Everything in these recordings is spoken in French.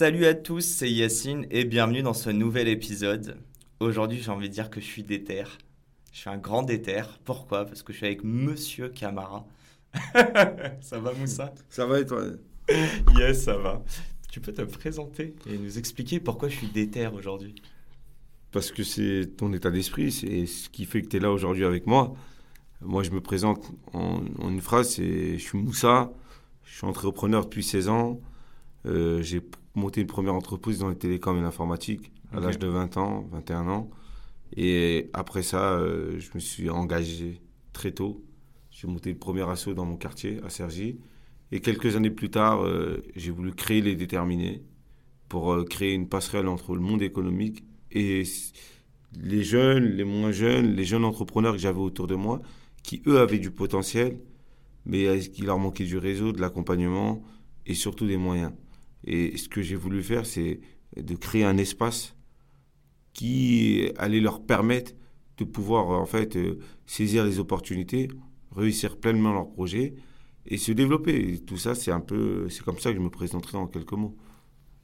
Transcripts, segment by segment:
Salut à tous, c'est Yacine et bienvenue dans ce nouvel épisode. Aujourd'hui, j'ai envie de dire que je suis déter. Je suis un grand déter. Pourquoi? Parce que je suis avec Monsieur Camara. ça va Moussa? Ça va et toi? Yes, ça va. Tu peux te présenter et nous expliquer pourquoi je suis déter aujourd'hui? Parce que c'est ton état d'esprit, c'est ce qui fait que tu es là aujourd'hui avec moi. Moi, je me présente en, une phrase, c'est je suis Moussa, je suis entrepreneur depuis 16 ans. Euh, j'ai monté une première entreprise dans les télécoms et l'informatique à l'âge de 20 ans, 21 ans. Et après ça, euh, je me suis engagé très tôt. J'ai monté le premier assaut dans mon quartier, à Cergy. Et quelques années plus tard, euh, j'ai voulu créer les déterminés pour créer une passerelle entre le monde économique et les jeunes, les moins jeunes, les jeunes entrepreneurs que j'avais autour de moi qui, eux, avaient du potentiel, mais qu'il leur manquait du réseau, de l'accompagnement et surtout des moyens? Et ce que j'ai voulu faire, c'est de créer un espace qui allait leur permettre de pouvoir, en fait, euh, saisir les opportunités, réussir pleinement leur projet et se développer. tout ça, c'est un peu, c'est comme ça que je me présenterai en quelques mots.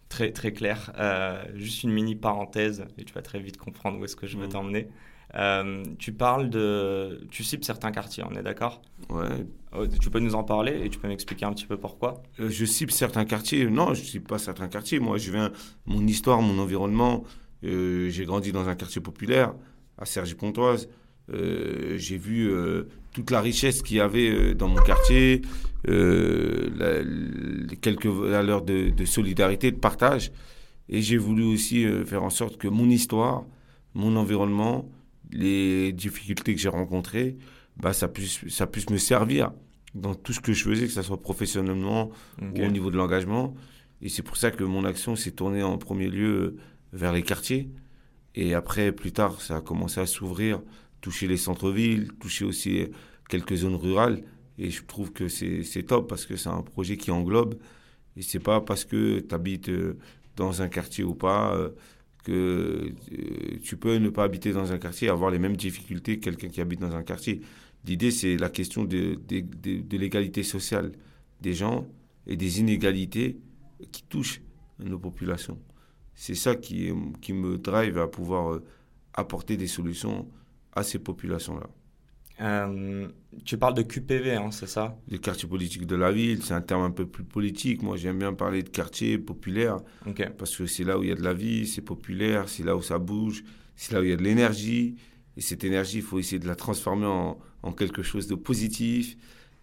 Très, très clair. Euh, juste une mini parenthèse, et tu vas très vite comprendre où est-ce que je veux t'emmener. Euh, tu parles de. Tu cibles certains quartiers, on est d'accord? Ouais. Oh, tu peux nous en parler et tu peux m'expliquer un petit peu pourquoi? Euh, Je cible certains quartiers. Non, je ne cible pas certains quartiers. Moi, je viens. Mon histoire, mon environnement. Euh, j'ai grandi dans un quartier populaire, à Cergy-Pontoise. j'ai vu toute la richesse qu'il y avait dans mon quartier, la, quelques valeurs de, de, solidarité, de partage. Et j'ai voulu aussi faire en sorte que mon histoire, mon environnement, les difficultés que j'ai rencontrées, bah, ça, puisse, ça puisse me servir dans tout ce que je faisais, que ce soit professionnellement ou au niveau de l'engagement. Et c'est pour ça que mon action s'est tournée en premier lieu vers les quartiers. Et après, plus tard, ça a commencé à s'ouvrir, toucher les centres-villes, toucher aussi quelques zones rurales. Et je trouve que c'est top parce que c'est un projet qui englobe. Et c'est pas parce que tu habites euh, dans un quartier ou pas euh, que euh, tu peux ne pas habiter dans un quartier et avoir les mêmes difficultés que quelqu'un qui habite dans un quartier. L'idée, c'est la question de, de, l'égalité sociale des gens et des inégalités qui touchent nos populations. C'est ça qui, qui me drive à pouvoir euh, apporter des solutions à ces populations-là. Euh, tu parles de QPV, hein, c'est ça? Les quartiers politiques de la ville, c'est un terme un peu plus politique. Moi, j'aime bien parler de quartier populaire parce que c'est là où il y a de la vie, c'est populaire, c'est là où ça bouge, c'est là où il y a de l'énergie. Et cette énergie, il faut essayer de la transformer en, en, quelque chose de positif.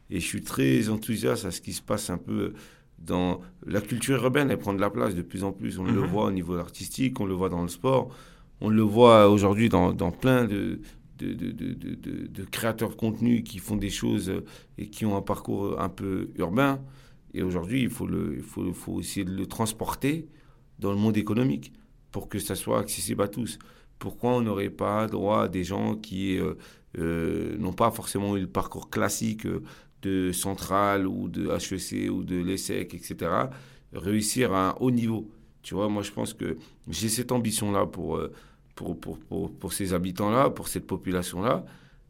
Et je suis très enthousiaste à ce qui se passe un peu dans la culture urbaine. Elle prend de la place de plus en plus. On le mhm. voit au niveau artistique, on le voit dans le sport, on le voit aujourd'hui dans, dans plein de, de, créateurs de contenu qui font des choses euh, et qui ont un parcours euh, un peu urbain. Et aujourd'hui, il, faut le, il faut, faut essayer de le transporter dans le monde économique pour que ça soit accessible à tous. Pourquoi on n'aurait pas droit à des gens qui euh, n'ont pas forcément eu le parcours classique de Centrale ou de HEC ou de l'ESSEC, etc., réussir à un haut niveau? Tu vois, moi je pense que j'ai cette ambition-là pour pour, pour, pour, pour ces habitants-là, pour cette population-là.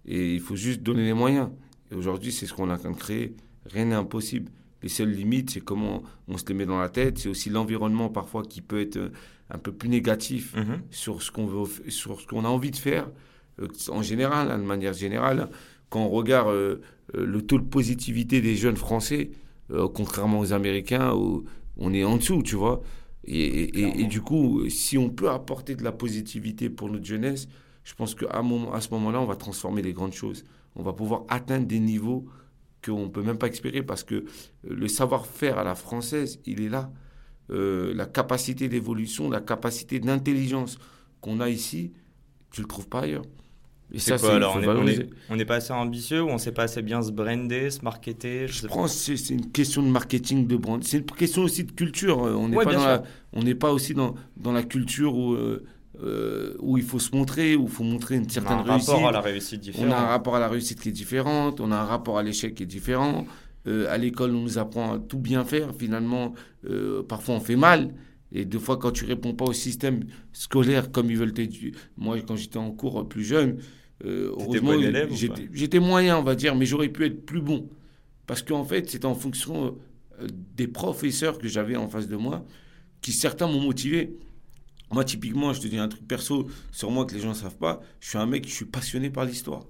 Et il faut juste donner les moyens. Et aujourd'hui, c'est ce qu'on a en train de créer. Rien n'est impossible. Les seules limites, c'est comment on se les met dans la tête. C'est aussi l'environnement parfois qui peut être un peu plus négatif mhm. sur ce qu'on veut, sur ce qu'on a envie de faire. Euh, en général, hein, de manière générale, quand on regarde euh, euh, le taux de positivité des jeunes Français, contrairement aux Américains, où on est en dessous, tu vois. Et, du coup, si on peut apporter de la positivité pour notre jeunesse, je pense qu'à à ce moment-là, on va transformer les grandes choses. On va pouvoir atteindre des niveaux qu'on ne peut même pas espérer parce que euh, le savoir-faire à la française, il est là. Euh, la capacité d'évolution, la capacité d'intelligence qu'on a ici, tu ne le trouves pas ailleurs. Et ça, quoi, alors on est, on, est, pas assez ambitieux ou on sait pas assez bien se brander, se marketer Je, pense que c'est une question de marketing, de brand. C'est une question aussi de culture. On n'est pas, aussi dans, dans la culture où, euh, euh, où il faut se montrer, où il faut montrer une certaine réussite. On a un rapport à la réussite différent. On a un rapport à la réussite qui est différent, on a un rapport à l'échec qui est différent. Euh, à l'école, on nous apprend à tout bien faire. Finalement, parfois on fait mal. Et deux fois, quand tu réponds pas au système scolaire comme ils veulent t'éduquer. Moi, quand j'étais en cours plus jeune, euh, j'étais moyen, on va dire, mais j'aurais pu être plus bon. Parce qu'en fait, c'était en fonction euh, des professeurs que j'avais en face de moi, qui certains m'ont motivé. Moi, typiquement, je te dis un truc perso sur moi que les gens ne savent pas. Je suis un mec, je suis passionné par l'histoire.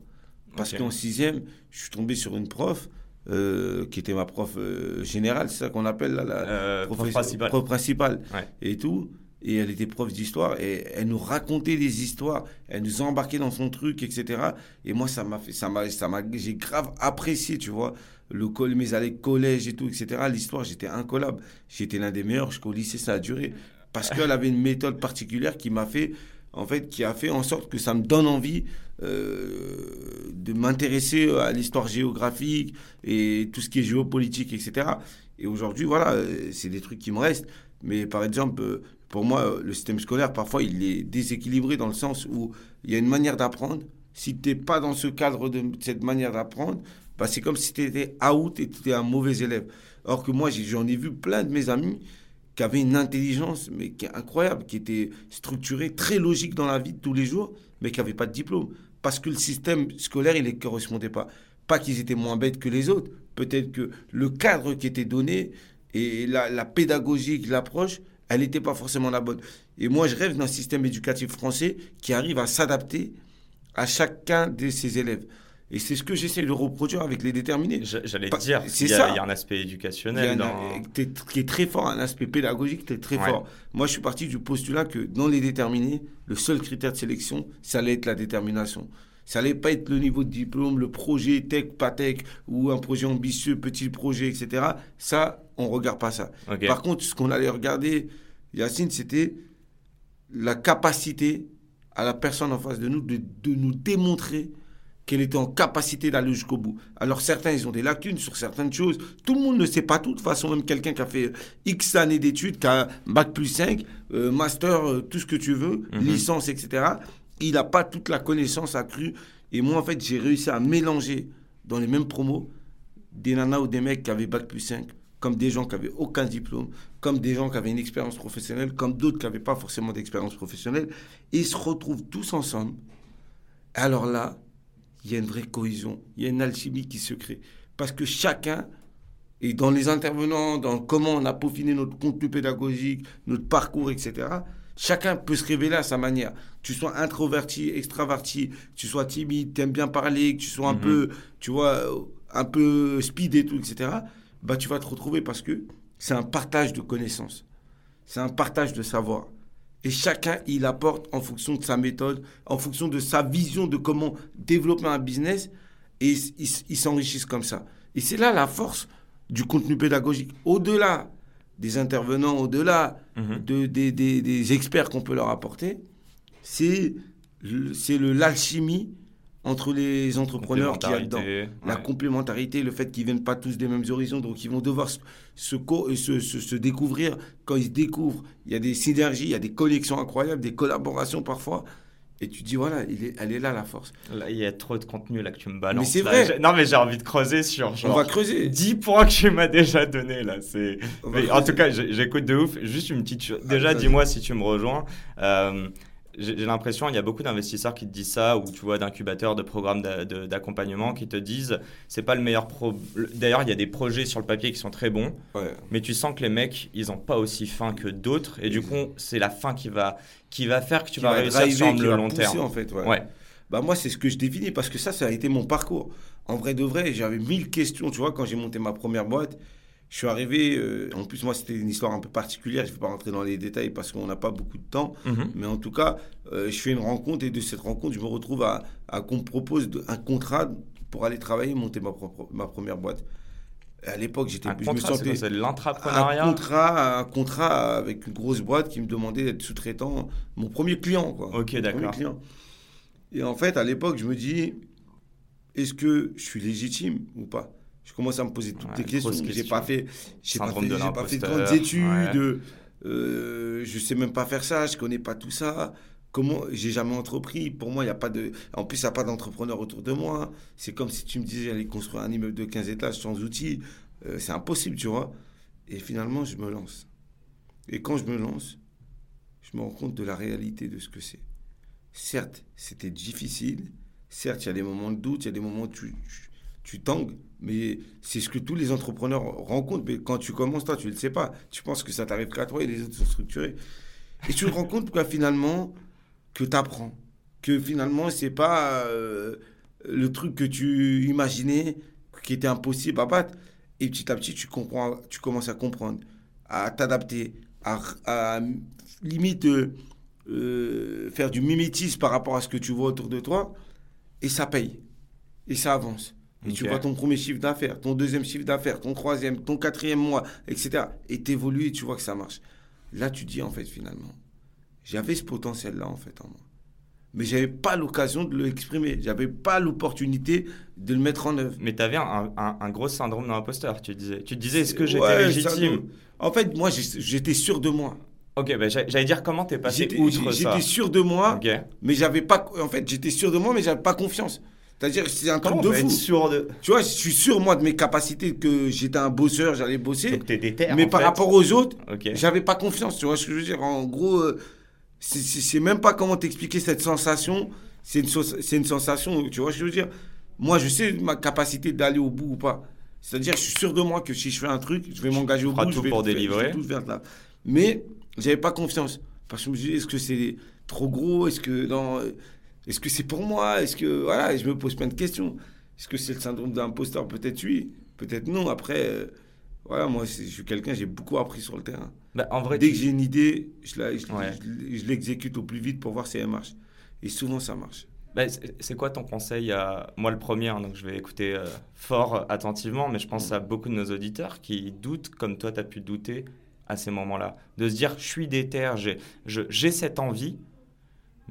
Parce qu'en sixième, je suis tombé sur une prof euh, qui était ma prof euh, générale, c'est ça qu'on appelle là, la prof principale. Prof principale et tout et elle était prof d'histoire et elle nous racontait des histoires, elle nous embarquait dans son truc, etc. Et moi, ça m'a fait, ça m'a, ça m'a, j'ai grave apprécié, tu vois, le col, mes années collège et tout, etc. L'histoire, j'étais incollable. J'étais l'un des meilleurs jusqu'au lycée, ça a duré parce qu'elle avait une méthode particulière qui m'a fait, en fait, qui a fait en sorte que ça me donne envie euh, de m'intéresser à l'histoire géographique et tout ce qui est géopolitique, etc. Et aujourd'hui, voilà, euh, c'est des trucs qui me restent. Mais par exemple, pour moi, le système scolaire, parfois, il est déséquilibré dans le sens où il y a une manière d'apprendre. Si tu n'es pas dans ce cadre de cette manière d'apprendre, bah, c'est comme si tu étais out et tu étais un mauvais élève. Or que moi, j'en ai, vu plein de mes amis qui avaient une intelligence mais qui est incroyable, qui était structurée, très logique dans la vie de tous les jours, mais qui n'avaient pas de diplôme. Parce que le système scolaire, il ne correspondait pas. Pas qu'ils étaient moins bêtes que les autres, peut-être que le cadre qui était donné et la, la pédagogie, l'approche, elle n'était pas forcément la bonne. Et moi, je rêve d'un système éducatif français qui arrive à s'adapter à chacun de ses élèves. Et c'est ce que j'essaie de reproduire avec les déterminés. J'allais dire, il y, a, il y a un aspect éducationnel. qui est très fort, un aspect pédagogique qui est très fort. Moi, je suis parti du postulat que dans les déterminés, le seul critère de sélection, ça allait être la détermination. Ça allait pas être le niveau de diplôme, le projet tech, pas tech, ou un projet ambitieux, petit projet, etc. Ça, on regarde pas ça. Par contre, ce qu'on allait regarder, Yacine, c'était la capacité à la personne en face de nous de, nous démontrer qu'elle était en capacité d'aller jusqu'au bout. Alors certains, ils ont des lacunes sur certaines choses. Tout le monde ne sait pas tout. De toute façon, même quelqu'un qui a fait X années d'études, qui a Bac plus 5, euh, master, euh, tout ce que tu veux, mhm. licence, etc., il n'a pas toute la connaissance accrue. Et moi, en fait, j'ai réussi à mélanger dans les mêmes promos des nanas ou des mecs qui avaient Bac plus 5, comme des gens qui n'avaient aucun diplôme, comme des gens qui avaient une expérience professionnelle, comme d'autres qui n'avaient pas forcément d'expérience professionnelle. Et ils se retrouvent tous ensemble. Alors là, il y a une vraie cohésion, il y a une alchimie qui se crée. Parce que chacun, et dans les intervenants, dans comment on a peaufiné notre contenu pédagogique, notre parcours, etc., Chacun peut se révéler à sa manière. Que tu sois introverti, extraverti, que tu sois timide, tu aimes bien parler, que tu sois un mhm. peu, tu vois, un peu speed et tout, etc. Bah, tu vas te retrouver parce que c'est un partage de connaissances. C'est un partage de savoir. Et chacun, il apporte en fonction de sa méthode, en fonction de sa vision de comment développer un business, et ils s'enrichissent comme ça. Et c'est là la force du contenu pédagogique. Au-delà des intervenants au-delà mhm. de, des, des, experts qu'on peut leur apporter, c'est l'alchimie entre les entrepreneurs qui y a dedans. La complémentarité, le fait qu'ils ne viennent pas tous des mêmes horizons, donc ils vont devoir se, se, se, découvrir. Quand ils se découvrent, il y a des synergies, il y a des collections incroyables, des collaborations parfois. Et tu dis, voilà, il est, elle est là la force. Là, il y a trop de contenu là que tu me balances. Mais c'est vrai. Non, mais j'ai envie de creuser sur. On va creuser. 10 points que tu m'as déjà donné là. C'est. En tout cas, j'écoute de ouf. Juste une petite. chose. Déjà, ah, dis-moi si tu me rejoins. Euh, j'ai l'impression, il y a beaucoup d'investisseurs qui te disent ça, ou tu vois, d'incubateurs, de programmes d'accompagnement qui te disent, c'est pas le meilleur pro. D'ailleurs, il y a des projets sur le papier qui sont très bons, mais tu sens que les mecs, ils ont pas aussi faim que d'autres, et du coup, c'est la fin qui va, qui va faire que tu vas réussir sur le long terme. en fait, ouais. Bah moi, c'est ce que je définis parce que ça, ça a été mon parcours. En vrai de vrai, j'avais mille questions. Tu vois, quand j'ai monté ma première boîte, je suis arrivé, euh, en plus moi c'était une histoire un peu particulière, je ne vais pas rentrer dans les détails parce qu'on n'a pas beaucoup de temps, mhm. mais en tout cas, euh, je fais une rencontre et de cette rencontre, je me retrouve à, qu'on me propose un contrat pour aller travailler, monter ma, ma première boîte. À l'époque, j'étais, je me sentais c'est l'entrepreneuriat. Un contrat, un contrat avec une grosse boîte qui me demandait d'être sous-traitant, mon premier client, quoi. Ok, d'accord. Et en fait, à l'époque, je me dis, est-ce que je suis légitime ou pas? Je commence à me poser toutes les questions. J'ai pas fait, j'ai pas fait, pas fait de grandes études. Euh, je sais même pas faire ça. Je connais pas tout ça. Comment J'ai jamais entrepris. Pour moi, il y a pas de. En plus, il n'y a pas d'entrepreneur autour de moi. C'est comme si tu me disais aller construire un immeuble de 15 étages sans outils. Euh, c'est impossible, tu vois. Et finalement, je me lance. Et quand je me lance, je me rends compte de la réalité de ce que c'est. Certes, c'était difficile. Certes, il y a des moments de doute, il y a des moments où tu, tu, tangues, mais c'est ce que tous les entrepreneurs rencontrent. Mais quand tu commences, toi, tu ne le sais pas. Tu penses que ça t'arrive qu'à toi et les autres sont structurés. Et tu te rends compte que finalement, que tu apprends. Que finalement, c'est pas euh, le truc que tu imaginais qui était impossible à battre. Et petit à petit, tu, comprends, tu commences à comprendre, à t'adapter, à, limite euh, faire du mimétisme par rapport à ce que tu vois autour de toi. Et ça paye. Et ça avance. Et tu vois ton premier chiffre d'affaires, ton deuxième chiffre d'affaires, ton troisième, ton quatrième mois, etc. Et t'évolues et tu vois que ça marche. Là, tu dis en fait finalement, j'avais ce potentiel-là en fait en moi. Mais j'avais pas l'occasion de l'exprimer. J'avais pas l'opportunité de le mettre en œuvre. Mais tu avais un, un, gros syndrome d'imposteur, tu disais. Tu disais, est-ce que j'étais légitime En fait, moi, j'étais sûr de moi. Ok, ben j'allais dire comment t'es passé outre ça? J'étais sûr de moi, mais j'avais pas. En fait, j'étais sûr de moi, mais j'avais pas confiance. C'est-à-dire, c'est un truc de fou. Sûr de... Tu vois, je suis sûr, moi, de mes capacités, que j'étais un bosseur, j'allais bosser. Donc, t'es déter, Mais par rapport aux autres, j'avais pas confiance. Tu vois ce que je veux dire En gros, euh, c'est même pas comment t'expliquer cette sensation. C'est une, une sensation, tu vois ce que je veux dire Moi, je sais ma capacité d'aller au bout ou pas. C'est-à-dire, je suis sûr de moi que si je fais un truc, je vais m'engager au bout. Tout je vais pour délivrer. tout faire là. Mais j'avais pas confiance. Parce que je me suis est-ce que c'est trop gros? Est-ce que non Est-ce que c'est pour moi? Est-ce que voilà Je me pose plein de questions. Est-ce que c'est le syndrome d'imposteur? Peut-être oui, peut-être non. Après, euh, voilà, moi, je suis quelqu'un, j'ai beaucoup appris sur le terrain. Bah, en vrai, Dès que j'ai une idée, je, je, l'exécute au plus vite pour voir si elle marche. Et souvent, ça marche. Bah, c'est quoi ton conseil à moi le premier hein, donc je vais écouter euh, fort attentivement mais je pense mm. à beaucoup de nos auditeurs qui doutent comme toi tu as pu douter à ces moments-là. De se dire, je suis déter, j'ai cette envie,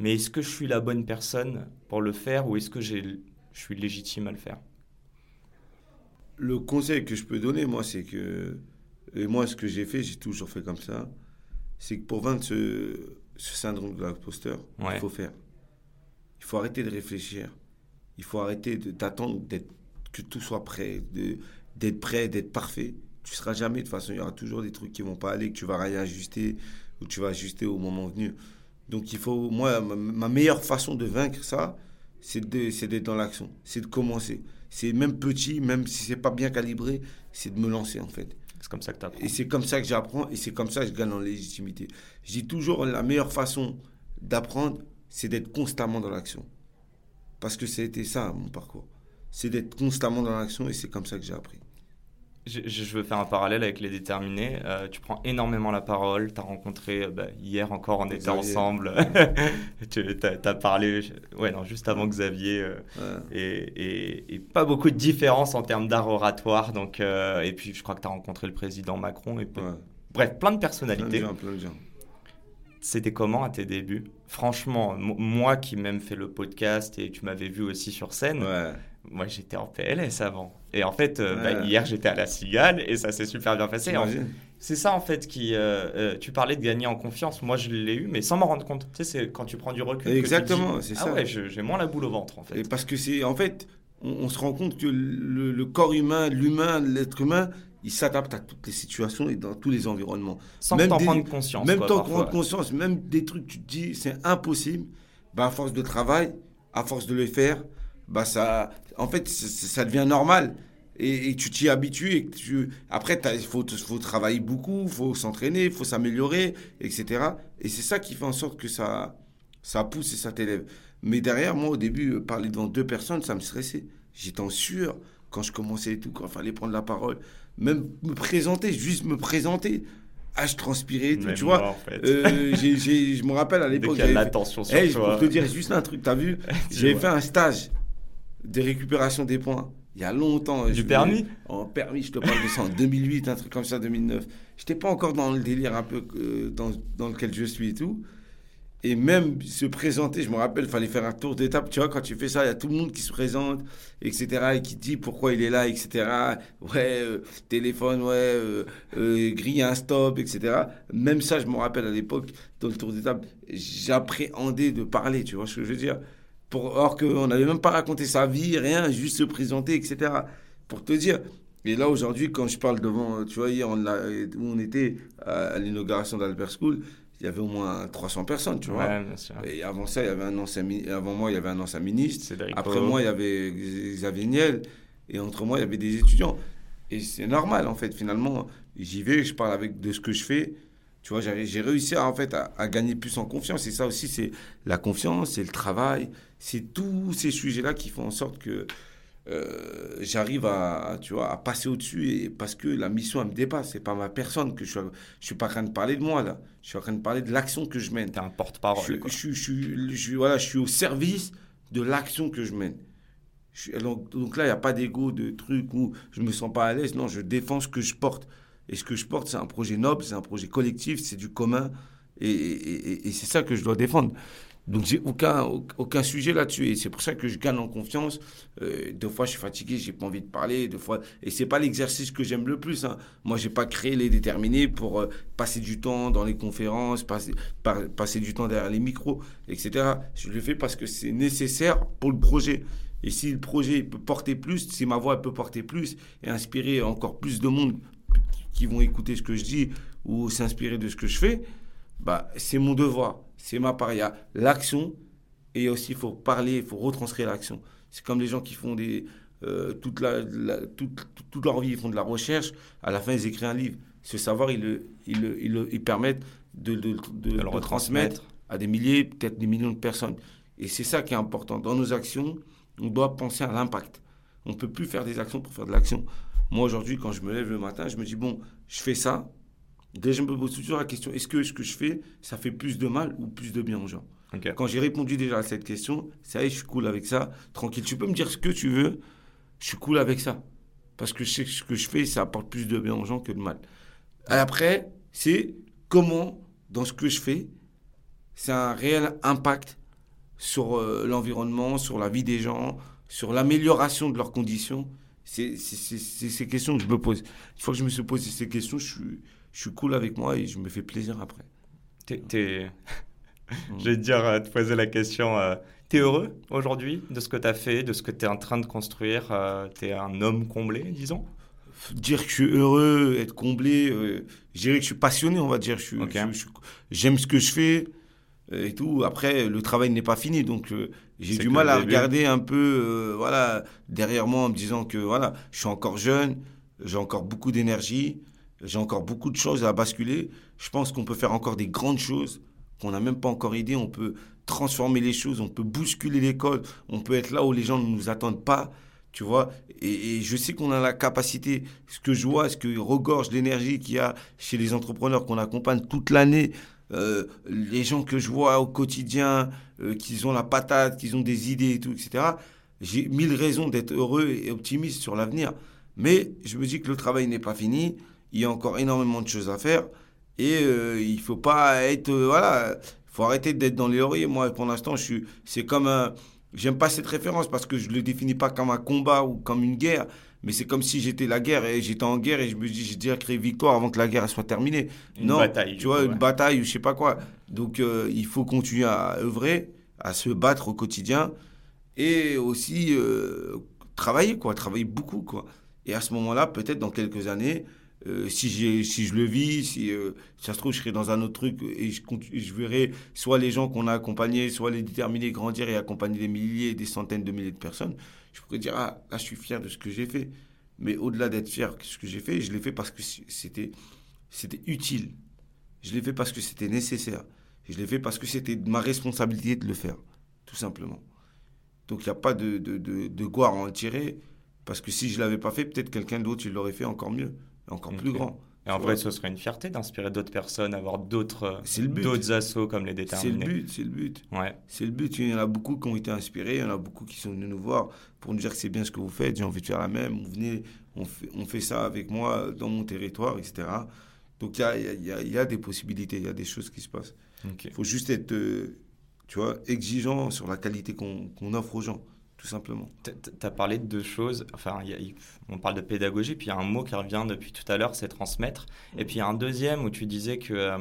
mais est-ce que je suis la bonne personne pour le faire ou est-ce que je suis légitime à le faire? Le conseil que je peux donner, moi, c'est que, et moi, ce que j'ai fait, j'ai toujours fait comme ça, c'est que pour vaincre ce, syndrome de l'imposteur, il faut faire. Il faut arrêter de réfléchir. Il faut arrêter d'attendre que tout soit prêt, d'être prêt, d'être parfait tu seras jamais, de toute façon, il y aura toujours des trucs qui vont pas aller, que tu vas rien ajuster, ou tu vas ajuster au moment venu. Donc il faut, moi, ma, meilleure façon de vaincre ça, c'est d'être dans l'action, c'est de commencer. C'est même petit, même si c'est pas bien calibré, c'est de me lancer en fait. C'est comme ça que tu apprends. Et c'est comme ça que j'apprends, et c'est comme ça que je gagne en légitimité. Je dis toujours, la meilleure façon d'apprendre, c'est d'être constamment dans l'action. Parce que c'était ça, mon parcours. C'est d'être constamment dans l'action, et c'est comme ça que j'ai appris je, veux faire un parallèle avec les déterminés. Euh, tu prends énormément la parole. Tu as rencontré, euh, bah, hier encore, on était ensemble. tu as, parlé, ouais, non, juste avant Xavier. Euh, et, et, pas beaucoup de différence en termes d'art oratoire. Donc, et puis, je crois que tu as rencontré le président Macron. Et Bref, plein de personnalités. Plein de plein de gens. C'était comment à tes débuts? Franchement, moi qui même fait le podcast et tu m'avais vu aussi sur scène, moi j'étais en PLS avant. Et en fait, euh, bah, hier, j'étais à la Cigale et ça s'est super bien passé. C'est ça, en fait, qui. Euh, euh, tu parlais de gagner en confiance. Moi, je l'ai eu, mais sans m'en rendre compte. Tu sais, c'est quand tu prends du recul. Exactement, c'est ah ça. ouais, j'ai moins la boule au ventre, en fait. Et parce que c'est. En fait, on, se rend compte que le, corps humain, l'humain, l'être humain, il s'adapte à toutes les situations et dans tous les environnements. Sans même t'en prendre conscience. Même t'en prendre conscience, même des trucs, tu te dis, c'est impossible. Bah, à force de travail, à force de le faire, bah ça, en fait, ça devient normal. Et, tu t'y habitues. Et tu... Après, il faut, faut travailler beaucoup, il faut s'entraîner, il faut s'améliorer, etc. Et c'est ça qui fait en sorte que ça, ça pousse et ça t'élève. Mais derrière, moi, au début, euh, parler devant deux personnes, ça me stressait. J'étais en sueur quand je commençais et tout, quand il fallait prendre la parole. Même me présenter, juste me présenter. Ah, je transpirais, tout, tu vois. Euh, je me rappelle à l'époque. Il y a l'attention sur toi. Pour te dire juste un truc, t'as vu? J'avais fait un stage de récupération des points. Il y a longtemps. Du permis En permis, je te parle de ça en 2008, un truc comme ça, 2009. Je n'étais pas encore dans le délire un peu euh, dans, dans, lequel je suis et tout. Et même se présenter, je me rappelle, il fallait faire un tour d'étape. Tu vois, quand tu fais ça, il y a tout le monde qui se présente, etc. Et qui dit pourquoi il est là, etc. Ouais, euh, téléphone, ouais, euh, euh, grille un stop, etc. Même ça, je me rappelle à l'époque, dans le tour d'étape, j'appréhendais de parler, tu vois ce que je veux dire? Pour, Or qu'on n'avait même pas raconté sa vie, rien, juste se présenter, etc. Pour te dire. Et là, aujourd'hui, quand je parle devant, tu vois, hier, on, où on était à, l'inauguration d'Albert School, il y avait au moins 300 personnes, tu vois. Et avant ça, il y avait un ancien, avant moi, il y avait un ancien ministre. Après moi, il y avait Xavier Niel. Et entre moi, il y avait des étudiants. Et c'est normal, en fait, finalement. J'y vais, je parle avec de ce que je fais. Tu vois, j'ai réussi à, en fait à, gagner plus en confiance. Et ça aussi, c'est la confiance, c'est le travail, c'est tous ces sujets-là qui font en sorte que euh, j'arrive à, tu vois, à passer au-dessus et parce que la mission, elle me dépasse. C'est pas ma personne que je suis, je suis pas en train de parler de moi, là. Je suis en train de parler de l'action que je mène. T'es un porte-parole. Je, je, je, voilà, je suis au service de l'action que je mène. donc, donc, là, il n'y a pas d'ego, de truc où je me sens pas à l'aise. Non, je défends ce que je porte. Et ce que je porte, c'est un projet noble, c'est un projet collectif, c'est du commun. Et, c'est ça que je dois défendre. Donc j'ai aucun, aucun sujet là-dessus. Et c'est pour ça que je gagne en confiance. Euh, deux fois, je suis fatigué, j'ai pas envie de parler. Deux fois, et c'est pas l'exercice que j'aime le plus. Hein. Moi, j'ai pas créé les déterminés pour euh, passer du temps dans les conférences, passer, passer du temps derrière les micros, etc. Je le fais parce que c'est nécessaire pour le projet. Et si le projet peut porter plus, si ma voix peut porter plus et inspirer encore plus de monde qui vont écouter ce que je dis ou s'inspirer de ce que je fais, bah, c'est mon devoir c'est ma part. Il y a l'action et aussi il faut parler, il faut retranscrire l'action. C'est comme les gens qui font des, euh, toute, la, toute, toute, leur vie, ils font de la recherche. À la fin, ils écrivent un livre. Ce savoir, ils, ils, ils, ils permettent de, de, de, le retransmettre à des milliers, peut-être des millions de personnes. Et c'est ça qui est important. Dans nos actions, on doit penser à l'impact. On ne peut plus faire des actions pour faire de l'action. Moi, aujourd'hui, quand je me lève le matin, je me dis, bon, je fais ça, Déjà, je me pose toujours la question est-ce que ce que je fais, ça fait plus de mal ou plus de bien aux gens? Quand j'ai répondu déjà à cette question, ça y est, je suis cool avec ça, tranquille. Tu peux me dire ce que tu veux, je suis cool avec ça. Parce que je sais que ce que je fais, ça apporte plus de bien aux gens que de mal. Après, c'est comment, dans ce que je fais, c'est un réel impact sur euh, l'environnement, sur la vie des gens, sur l'amélioration de leurs conditions. C'est ces questions que je me pose. Une fois que je me suis posé ces questions, je suis je suis cool avec moi et je me fais plaisir après. T'es, je vais te dire, euh, te poser la question. Euh, tu es heureux aujourd'hui de ce que tu as fait, de ce que tu es en train de construire euh, Tu es un homme comblé, disons? Dire que je suis heureux, être comblé, je dirais que je suis passionné, on va dire. J'aime ce que je fais et tout. Après, le travail n'est pas fini, donc j'ai du mal à regarder un peu voilà, derrière moi en me disant que voilà, je suis encore jeune, j'ai encore beaucoup d'énergie. J'ai encore beaucoup de choses à basculer. Je pense qu'on peut faire encore des grandes choses qu'on n'a même pas encore idée. On peut transformer les choses, on peut bousculer l'école, on peut être là où les gens ne nous attendent pas, tu vois. Et, je sais qu'on a la capacité, ce que je vois, ce que regorge l'énergie qu'il y a chez les entrepreneurs qu'on accompagne toute l'année, euh, les gens que je vois au quotidien, euh, qui ont la patate, qui ont des idées et tout, etc. J'ai mille raisons d'être heureux et optimiste sur l'avenir. Mais je me dis que le travail n'est pas fini il y a encore énormément de choses à faire. Et euh, il faut pas être. Euh, voilà, il faut arrêter d'être dans les lauriers. Moi, pour l'instant, je suis. C'est comme un. J'aime pas cette référence parce que je le définis pas comme un combat ou comme une guerre, mais c'est comme si j'étais la guerre et j'étais en guerre et je me dis j'ai déjà créé victoire avant que la guerre soit terminée. Une non, bataille. Tu vois, une bataille ou je sais pas quoi. Donc euh, il faut continuer à œuvrer, à se battre au quotidien et aussi travailler quoi, travailler beaucoup quoi. Et à ce moment-là, peut-être dans quelques années, euh, si, si je le vis, si, euh, ça se trouve, je serai dans un autre truc et je, je verrai soit les gens qu'on a accompagnés, soit les déterminés grandir et accompagner des milliers, des centaines de milliers de personnes. Je pourrais dire, ah, là, je suis fier de ce que j'ai fait. Mais au-delà d'être fier de ce que j'ai fait, je l'ai fait parce que c'était, c'était utile. Je l'ai fait parce que c'était nécessaire. Je l'ai fait parce que c'était ma responsabilité de le faire, tout simplement. Donc il n'y a pas de, de, de, de gloire à en tirer, parce que si je ne l'avais pas fait, peut-être quelqu'un d'autre, il l'aurait fait encore mieux encore plus grand. Et en vrai, ce serait une fierté d'inspirer d'autres personnes, avoir d'autres d'autres assauts comme les déterminés. C'est le but, c'est le but. Ouais. C'est le but. Il y en a beaucoup qui ont été inspirés, il y en a beaucoup qui sont venus nous voir pour nous dire que c'est bien ce que vous faites, j'ai envie de faire la même, vous venez, on fait, on fait ça avec moi dans mon territoire, etc. Donc il y a, y, y a, des possibilités, il y a des choses qui se passent. Il faut juste être, euh, tu vois, exigeant sur la qualité qu'on offre aux gens, tout simplement. Tu as parlé de deux choses. Enfin, on parle de pédagogie, puis il y a un mot qui revient depuis tout à l'heure, c'est transmettre. Et puis il y a un deuxième où tu disais que euh,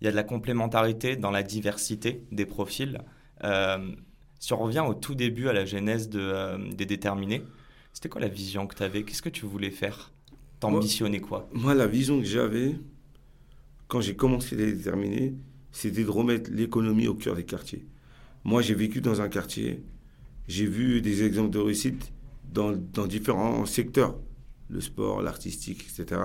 y a de la complémentarité dans la diversité des profils. Euh, si on revient au tout début, à la genèse de, des déterminés, c'était quoi la vision que tu avais Qu'est-ce que tu voulais faire? T'ambitionnais quoi? Moi, la vision que j'avais, quand j'ai commencé les déterminer, c'était de remettre l'économie au cœur des quartiers. Moi, j'ai vécu dans un quartier, j'ai vu des exemples de réussite dans, différents secteurs, le sport, l'artistique, etc.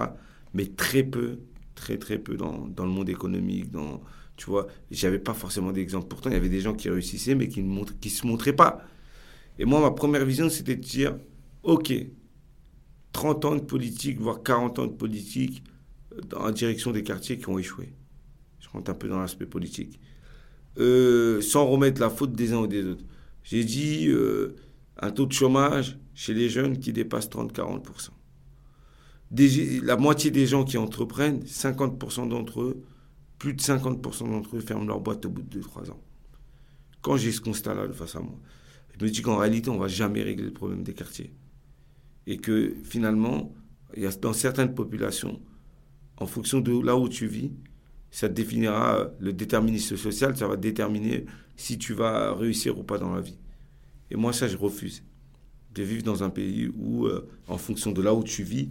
Mais très peu, très très peu dans, le monde économique, dans, tu vois, j'avais pas forcément d'exemple. Pourtant, il y avait des gens qui réussissaient, mais qui ne se montraient pas. Et moi, ma première vision, c'était de dire, OK, 30 ans de politique, voire 40 ans de politique la direction des quartiers qui ont échoué. Je rentre un peu dans l'aspect politique. Euh, sans remettre la faute des uns ou des autres. J'ai dit euh, un taux de chômage chez les jeunes qui dépasse 30-40%. La moitié des gens qui entreprennent, 50% d'entre eux, plus de 50% d'entre eux ferment leur boîte au bout de 2-3 ans. Quand j'ai ce constat-là face à moi, je me dis qu'en réalité, on ne va jamais régler le problème des quartiers et que finalement, dans certaines populations, en fonction de là où tu vis, ça définira le déterminisme social, ça va déterminer si tu vas réussir ou pas dans la vie. Et moi, ça, je refuse de vivre dans un pays où, euh, en fonction de là où tu vis,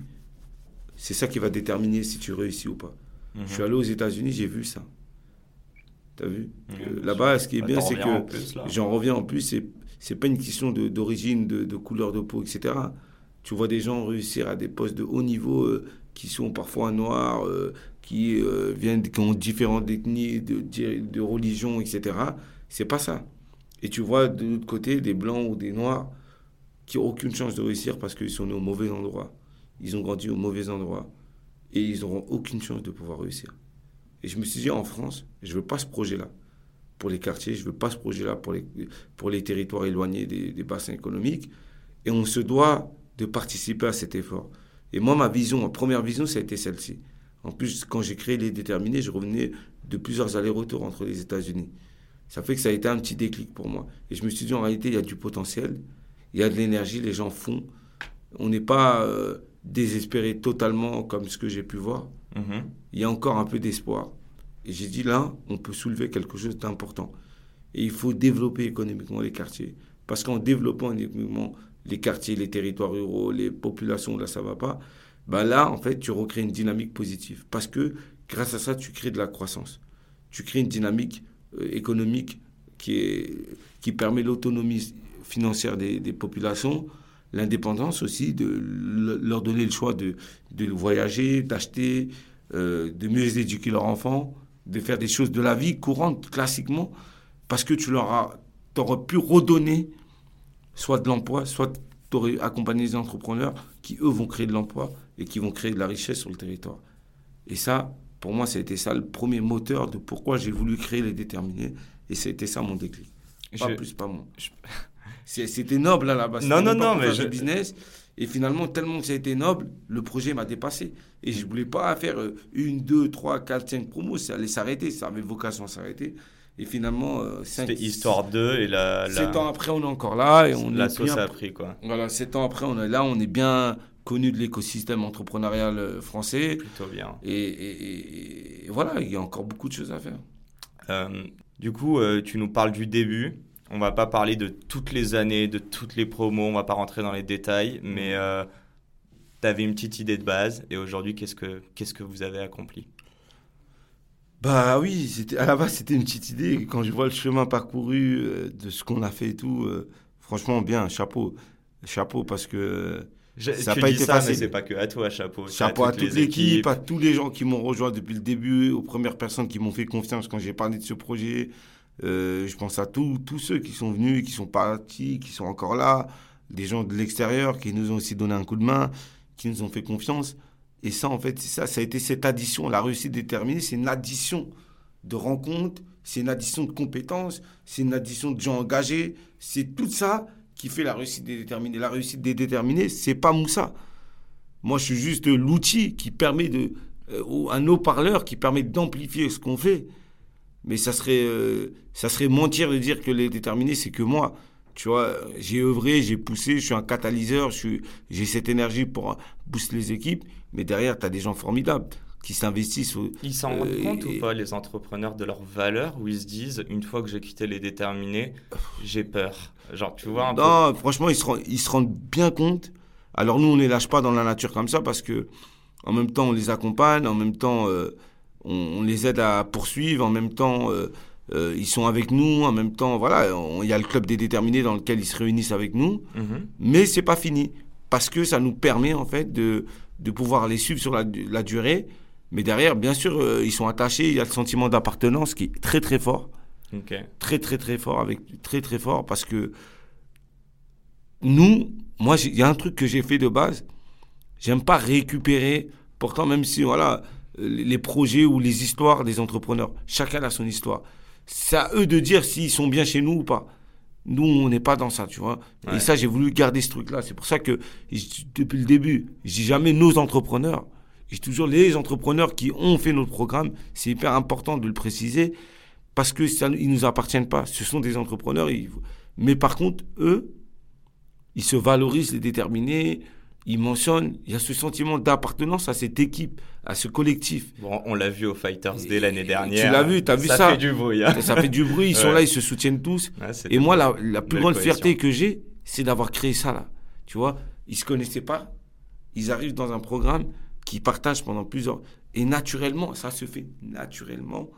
c'est ça qui va déterminer si tu réussis ou pas. Je suis allé aux États-Unis, j'ai vu ça. T'as vu? Euh, Là-bas, ce qui est bien, c'est que j'en reviens en plus, c'est, pas une question d'origine, de, de, couleur de peau, etc. Tu vois des gens réussir à des postes de haut niveau euh, qui sont parfois noirs, euh, qui euh, viennent, qui ont différentes ethnies, de, de, religions, etc. C'est pas ça. Et tu vois de l'autre côté des blancs ou des noirs qui n'ont aucune chance de réussir parce qu'ils sont nés au mauvais endroit. Ils ont grandi au mauvais endroit. Et ils n'auront aucune chance de pouvoir réussir. Et je me suis dit, en France, je ne veux pas ce projet-là pour les quartiers, je ne veux pas ce projet-là pour les, pour les territoires éloignés des, des bassins économiques. Et on se doit de participer à cet effort. Et moi, ma vision, ma première vision, ça a été celle-ci. En plus, quand j'ai créé Les Déterminés, je revenais de plusieurs allers-retours entre les États-Unis. Ça fait que ça a été un petit déclic pour moi. Et je me suis dit, en réalité, il y a du potentiel, il y a de l'énergie, les gens font. On n'est pas euh, désespéré totalement comme ce que j'ai pu voir. Mm-hmm. Il y a encore un peu d'espoir. Et j'ai dit, là, on peut soulever quelque chose d'important. Et il faut développer économiquement les quartiers. Parce qu'en développant économiquement les quartiers, les territoires ruraux, les populations, là, ça va pas. Bah là, en fait, tu recrées une dynamique positive. Parce que grâce à ça, tu crées de la croissance. Tu crées une dynamique euh, économique qui, est, qui permet l'autonomie financière des, populations, l'indépendance aussi, de leur donner le choix de, de voyager, d'acheter, euh, de mieux éduquer leurs enfants, de faire des choses de la vie courante, classiquement, parce que tu leur as, aurais pu redonner soit de l'emploi, soit accompagner des entrepreneurs qui, eux, vont créer de l'emploi et qui vont créer de la richesse sur le territoire. Et ça, pour moi, ça a été ça le premier moteur de pourquoi j'ai voulu créer les déterminés. Et été ça mon déclic. Pas plus, pas moins. C'était noble à la base. Non, non, non, mais je... business. Et finalement, tellement que ça a été noble, le projet m'a dépassé. Et je ne voulais pas faire euh, une, deux, trois, quatre, cinq promos. Ça allait s'arrêter. Ça avait vocation à s'arrêter. Et finalement, euh, c'était Histoire 2 et la, la... Sept ans après, on est encore là. Et on la sauce a pris, quoi. Voilà, sept ans après, on est là, on est bien connu de l'écosystème entrepreneurial euh, français. Plutôt bien. Et, voilà, il y a encore beaucoup de choses à faire. Euh, du coup, tu nous parles du début. On va pas parler de toutes les années, de toutes les promos, on va pas rentrer dans les détails, mais tu avais une petite idée de base. Et aujourd'hui, qu'est-ce que, qu'est-ce que vous avez accompli? Bah oui, c'était à la base c'était une petite idée. Quand je vois le chemin parcouru euh, de ce qu'on a fait et tout, euh, franchement bien, chapeau, chapeau parce que ça n'a pas été ça, facile. C'est pas que à toi, chapeau. Chapeau à, toute l'équipe, à tous les gens qui m'ont rejoint depuis le début, aux premières personnes qui m'ont fait confiance quand j'ai parlé de ce projet. Euh, je pense à tous tous ceux qui sont venus, qui sont partis, qui sont encore là, des gens de l'extérieur qui nous ont aussi donné un coup de main, qui nous ont fait confiance. Et ça, en fait, c'est ça, ça a été cette addition. La réussite déterminée, c'est une addition de rencontres, c'est une addition de compétences, c'est une addition de gens engagés. C'est tout ça qui fait la réussite des déterminés. La réussite des déterminés, c'est pas Moussa. Moi, je suis juste l'outil qui permet de, ou un haut-parleur qui permet d'amplifier ce qu'on fait. Mais ça serait, ça serait mentir de dire que les déterminés, c'est que moi. Tu vois, j'ai œuvré, j'ai poussé, je suis un catalyseur, j'ai cette énergie pour booster les équipes, mais derrière, tu as des gens formidables qui s'investissent. Ils s'en rendent compte ou pas, les entrepreneurs, de leurs valeurs, où ils se disent, une fois que j'ai quitté les déterminés, j'ai peur Genre, tu vois un Non, franchement, ils se, rendent, ils se rendent bien compte. Alors nous, on ne les lâche pas dans la nature comme ça, parce que en même temps, on les accompagne, en même temps, euh, on, les aide à poursuivre, en même temps... Euh, euh, ils sont avec nous en même temps. Voilà, il y a le club des déterminés dans lequel ils se réunissent avec nous, mhm. mais c'est pas fini parce que ça nous permet en fait de, de pouvoir les suivre sur la, la durée. Mais derrière, bien sûr, euh, ils sont attachés. Il y a le sentiment d'appartenance qui est très très fort, très très très fort avec très très fort parce que nous, moi, il y a un truc que j'ai fait de base. J'aime pas récupérer. Pourtant, même si voilà, les projets ou les histoires des entrepreneurs, chacun a son histoire c'est à eux de dire s'ils sont bien chez nous ou pas. Nous, on n'est pas dans ça, tu vois. Et ça, j'ai voulu garder ce truc-là. C'est pour ça que, depuis le début, je dis jamais nos entrepreneurs. Dis toujours les entrepreneurs qui ont fait notre programme. C'est hyper important de le préciser parce que ça, ils nous appartiennent pas. Ce sont des entrepreneurs. Mais par contre, eux, ils se valorisent les déterminés il mentionne, il y a ce sentiment d'appartenance à cette équipe, à ce collectif. Bon, on l'a vu au Fighters Day l'année dernière. Tu l'as vu, tu as vu ça. Ça fait du bruit. Hein. Ça fait du bruit, ils sont là, ils se soutiennent tous. et moi, la, la plus grande fierté que j'ai, c'est d'avoir créé ça là. Tu vois, ils se connaissaient pas, ils arrivent dans un programme qui partagent pendant plusieurs... Et naturellement, ça se fait naturellement.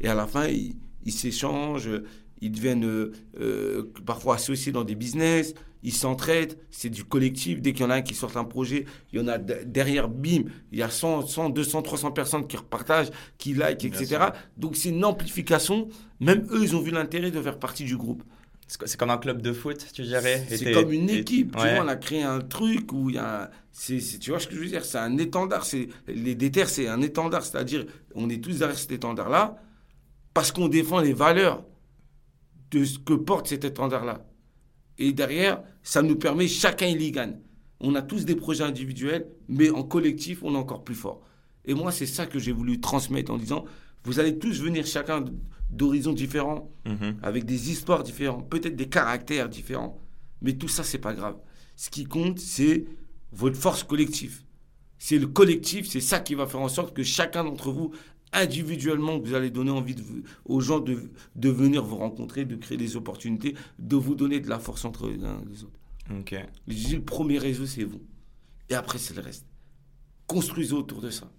Et à la fin, ils s'échangent, ils deviennent euh, euh, parfois associés dans des business, ils s'entraident, c'est du collectif. Dès qu'il y en a un qui sort un projet, il y en a derrière, bim, il y a 100, 100 200, 300 personnes qui repartagent, qui like, etc. Donc c'est une amplification. Même eux, ils ont vu l'intérêt de faire partie du groupe. C'est comme un club de foot, tu dirais? C'est comme une équipe. Tu vois, on a créé un truc où il y a. tu vois ce que je veux dire? C'est un étendard. Les déterres, c'est un étendard. C'est-à-dire, on est tous derrière cet étendard-là parce qu'on défend les valeurs de ce que porte cet étendard-là. Et derrière, ça nous permet, chacun il y gagne. On a tous des projets individuels, mais en collectif, on est encore plus fort. Et moi, c'est ça que j'ai voulu transmettre en disant, vous allez tous venir chacun d'horizons différents, mhm. avec des histoires différentes, peut-être des caractères différents. Mais tout ça, c'est pas grave. Ce qui compte, c'est votre force collective. C'est le collectif, c'est ça qui va faire en sorte que chacun d'entre vous individuellement vous allez donner envie aux gens de, de, venir vous rencontrer, de créer des opportunités, de vous donner de la force entre les uns et les autres. Ok. le premier réseau, c'est vous. Et après, c'est le reste. Construisez autour de ça.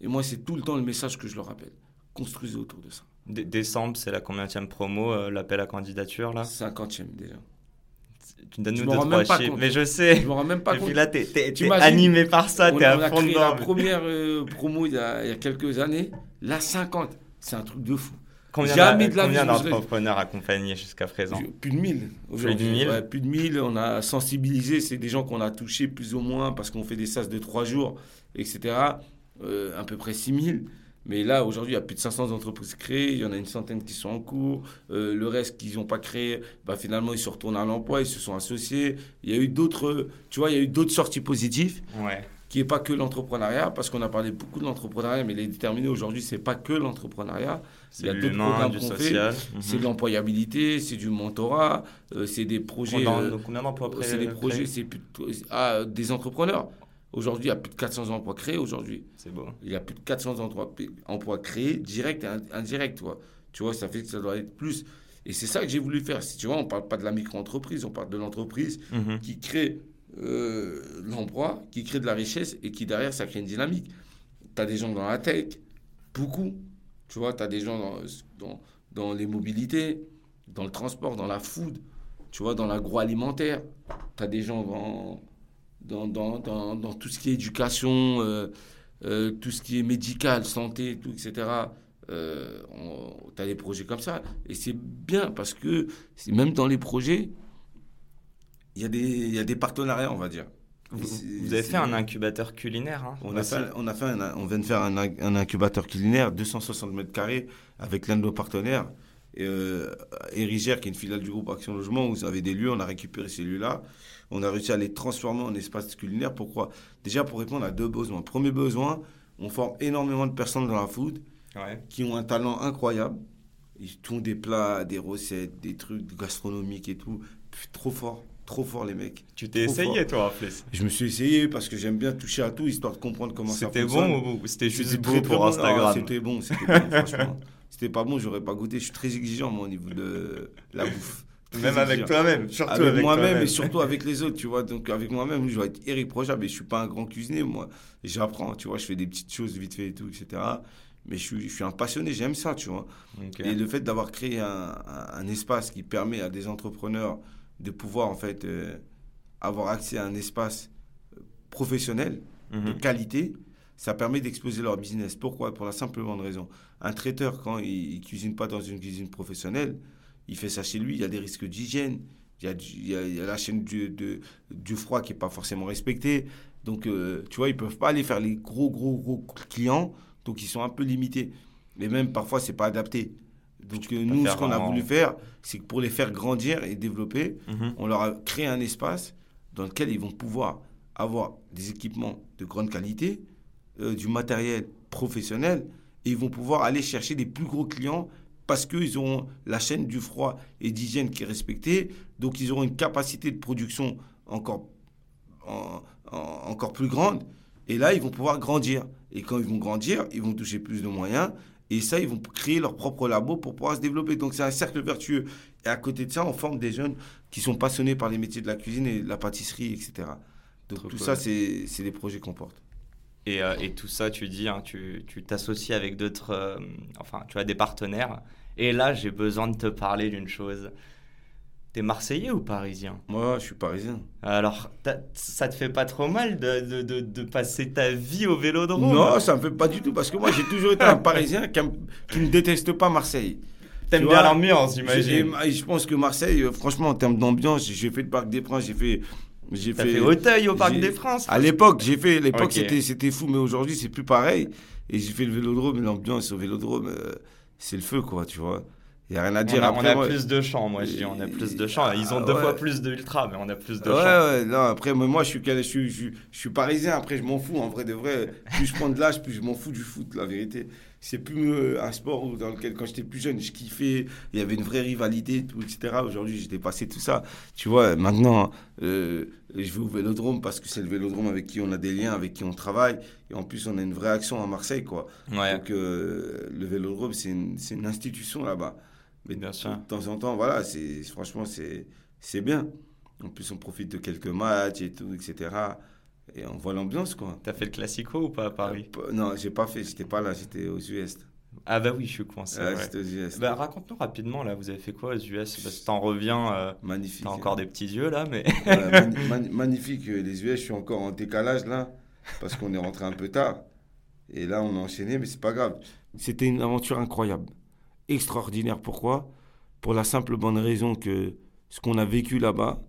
Et moi, c'est tout le temps le message que je leur rappelle. Construisez autour de ça. décembre, c'est la combienième promo, euh, l'appel à candidature, là? Cinquantième déjà. Tu me donnes nous deux, trois chiffres. Mais je sais. Je me rends même pas compte. là, t'es es, animé par ça, t'es à fond dedans. la première euh, promo il y, a, il y, a, quelques années. La 50, c'est un truc de fou. Combien Jamais de la Combien d'entrepreneurs accompagnés jusqu'à présent? Plus de 1000 Plus de 1000 ouais, Plus de 1000. On a sensibilisé. C'est des gens qu'on a touchés plus ou moins parce qu'on fait des sas de 3 jours, etc. Euh, à peu près 6000. Mais là, aujourd'hui, il y a plus de 500 entreprises créées, il y en a une centaine qui sont en cours. Euh, le reste qu'ils n'ont pas créé, bah, finalement, ils se retournent à l'emploi, ils se sont associés. Il y a eu d'autres, tu vois, il y a eu d'autres sorties positives. Ouais. Qui n'est pas que l'entrepreneuriat, parce qu'on a parlé beaucoup de l'entrepreneuriat, mais les déterminés aujourd'hui, c'est pas que l'entrepreneuriat. Il y a d'autres programmes du social. C'est de mhm. l'employabilité, c'est du mentorat, euh, c'est des projets. D'emplois C'est des projets, c'est ah, des entrepreneurs. Aujourd'hui, il y a plus de 400 emplois créés aujourd'hui. C'est beau. Il y a plus de 400 emplois, emplois créés, directs et indirects. Tu vois. tu vois, ça fait que ça doit être plus. Et c'est ça que j'ai voulu faire. Si tu vois, on ne parle pas de la micro-entreprise, on parle de l'entreprise mhm. qui crée euh, l'emploi, qui crée de la richesse et qui derrière, ça crée une dynamique. Tu as des gens dans la tech, beaucoup. Tu vois, tu as des gens dans, dans, dans les mobilités, dans le transport, dans la food, tu vois, dans l'agroalimentaire. Tu as des gens dans dans, dans, dans, dans, tout ce qui est éducation, euh, euh, tout ce qui est médical, santé, tout, etc. Euh, tu as des projets comme ça. Et c'est bien parce que même dans les projets, il y, a des, y a des partenariats, on va dire. Vous, vous avez fait un incubateur culinaire hein, on, a fait, on, a fait on vient de faire un, un, incubateur culinaire, 260 mètres carrés, avec l'un de nos partenaires. Euh, Érigère, qui est une filiale du groupe Action Logement, où vous avez des lieux, on a récupéré ces lieux-là on a réussi à les transformer en espace culinaire. Pourquoi? Déjà pour répondre à deux besoins. Premier besoin, on forme énormément de personnes dans la food qui ont un talent incroyable. Ils font des plats, des recettes, des trucs gastronomiques et tout. Trop fort, trop fort les mecs. Tu t'es essayé toi en plus? Je me suis essayé parce que j'aime bien toucher à tout histoire de comprendre comment ça fonctionne. C'était bon ou c'était juste beau pour Instagram? C'était bon, c'était bon franchement. C'était pas bon, j'aurais pas goûté. Je suis très exigeant moi au niveau de la bouffe. Même avec toi-même, surtout avec, moi-même et surtout avec les autres, tu vois. Donc avec moi-même, je dois être irréprochable. Et je suis pas un grand cuisinier, moi. J'apprends, tu vois. Je fais des petites choses vite fait et tout, etc. Mais je suis, je suis un passionné, j'aime ça, tu vois. Et le fait d'avoir créé un, un, espace qui permet à des entrepreneurs de pouvoir, en fait, euh, avoir accès à un espace euh, professionnel, de mhm. qualité, ça permet d'exposer leur business. Pourquoi? Pour la simple bonne raison. Un traiteur, quand il, ne cuisine pas dans une cuisine professionnelle, il fait ça chez lui, il y a des risques d'hygiène, il y, a, il, y a, la chaîne du, de, du froid qui n'est pas forcément respectée. Donc, euh, tu vois, ils ne peuvent pas aller faire les gros, gros, gros clients, donc ils sont un peu limités. Mais même parfois, ce n'est pas adapté. Donc, euh, nous, ce qu'on a voulu faire, c'est que pour les faire grandir et développer, mhm. on leur a créé un espace dans lequel ils vont pouvoir avoir des équipements de grande qualité, euh, du matériel professionnel, et ils vont pouvoir aller chercher des plus gros clients parce qu'ils auront la chaîne du froid et d'hygiène qui est respectée. Donc, ils auront une capacité de production encore, encore plus grande. Et là, ils vont pouvoir grandir. Et quand ils vont grandir, ils vont toucher plus de moyens. Et ça, ils vont créer leur propre labo pour pouvoir se développer. Donc, c'est un cercle vertueux. Et à côté de ça, on forme des jeunes qui sont passionnés par les métiers de la cuisine et de la pâtisserie, etc. Donc, tout ça, c'est des projets qu'on porte. Euh, et, tout ça, tu dis, hein, tu t'associes avec d'autres, euh, enfin, tu as des partenaires. Et là, j'ai besoin de te parler d'une chose. T'es Marseillais ou Parisien? Moi, je suis Parisien. Alors, ça te fait pas trop mal de, de, de, passer ta vie au Vélodrome? Non, ça me fait pas du tout, parce que moi, j'ai toujours été un Parisien qui, qui, ne déteste pas Marseille. T'aimes bien l'ambiance, j'imagine. Je pense que Marseille, euh, franchement, en termes d'ambiance, j'ai fait le Parc des Princes, j'ai fait j'ai fait, fait Auteuil au Parc des Princes. À l'époque, j'ai fait. L'époque, c'était c'était fou, mais aujourd'hui, c'est plus pareil. Et j'ai fait le Vélodrome, l'ambiance au Vélodrome, euh, c'est le feu, quoi, tu vois. Il n'y a rien à dire. On a, après, on a plus de champs, moi je dis. On a plus de champs. Ils ont deux fois plus de ultra, mais on a plus de ouais, champs. Ouais, non, après, moi je suis, je, suis, je, je suis parisien. Après, je m'en fous. En vrai de vrai, plus je prends de l'âge, plus je m'en fous du foot, la vérité c'est plus euh, un sport dans lequel, quand j'étais plus jeune, je kiffais, il y avait une vraie rivalité, tout, etc. Aujourd'hui, j'ai dépassé tout ça. Tu vois, maintenant, euh, je vais au vélodrome parce que c'est le vélodrome avec qui on a des liens, avec qui on travaille. Et en plus, on a une vraie action à Marseille, quoi. Donc, euh, le vélodrome, c'est une, une, institution là-bas. Mais bien sûr. de temps en temps, voilà, franchement, c'est bien. En plus, on profite de quelques matchs et tout, etc et on voit l'ambiance quoi. T'as fait le classico ou pas à Paris euh, Non, j'ai pas fait, j'étais pas là, j'étais aux US. Ah bah oui, je suis coincé. Ouais, aux US. Bah, raconte-nous rapidement là, vous avez fait quoi aux US Parce que t'en reviens. Euh, magnifique. T'as encore des petits yeux là, mais. magnifique, euh, les US, je suis encore en décalage là, parce qu'on est rentré un peu tard. Et là, on a enchaîné, mais c'est pas grave. C'était une aventure incroyable, extraordinaire. Pourquoi? Pour la simple bonne raison que ce qu'on a vécu là-bas,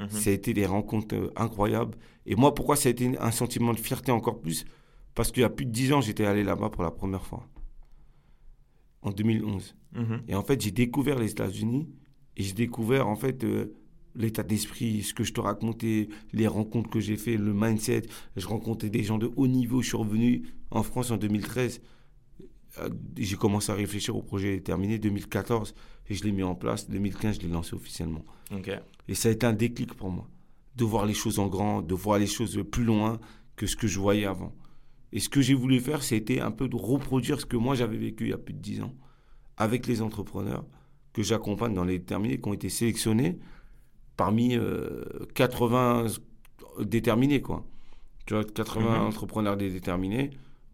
Mhm. Ça a été des rencontres euh, incroyables. Et moi, pourquoi ça a été un sentiment de fierté encore plus? Parce qu'il y a plus de 10 ans, j'étais allé là-bas pour la première fois. En 2011. Mhm. Et en fait, j'ai découvert les États-Unis et j'ai découvert en fait euh, l'état d'esprit, ce que je te racontais, les rencontres que j'ai fait, le mindset. Je rencontrais des gens de haut niveau. Je suis revenu en France en 2013. Euh, j'ai commencé à réfléchir au projet terminé 2014 et je l'ai mis en place. 2015, je l'ai lancé officiellement. Et ça a été un déclic pour moi, de voir les choses en grand, de voir les choses plus loin que ce que je voyais avant. Et ce que j'ai voulu faire, c'était un peu de reproduire ce que moi j'avais vécu il y a plus de 10 ans avec les entrepreneurs que j'accompagne dans les terminés qui ont été sélectionnés parmi 80 euh, déterminés, quoi. Tu vois, 80 mhm. entrepreneurs déterminés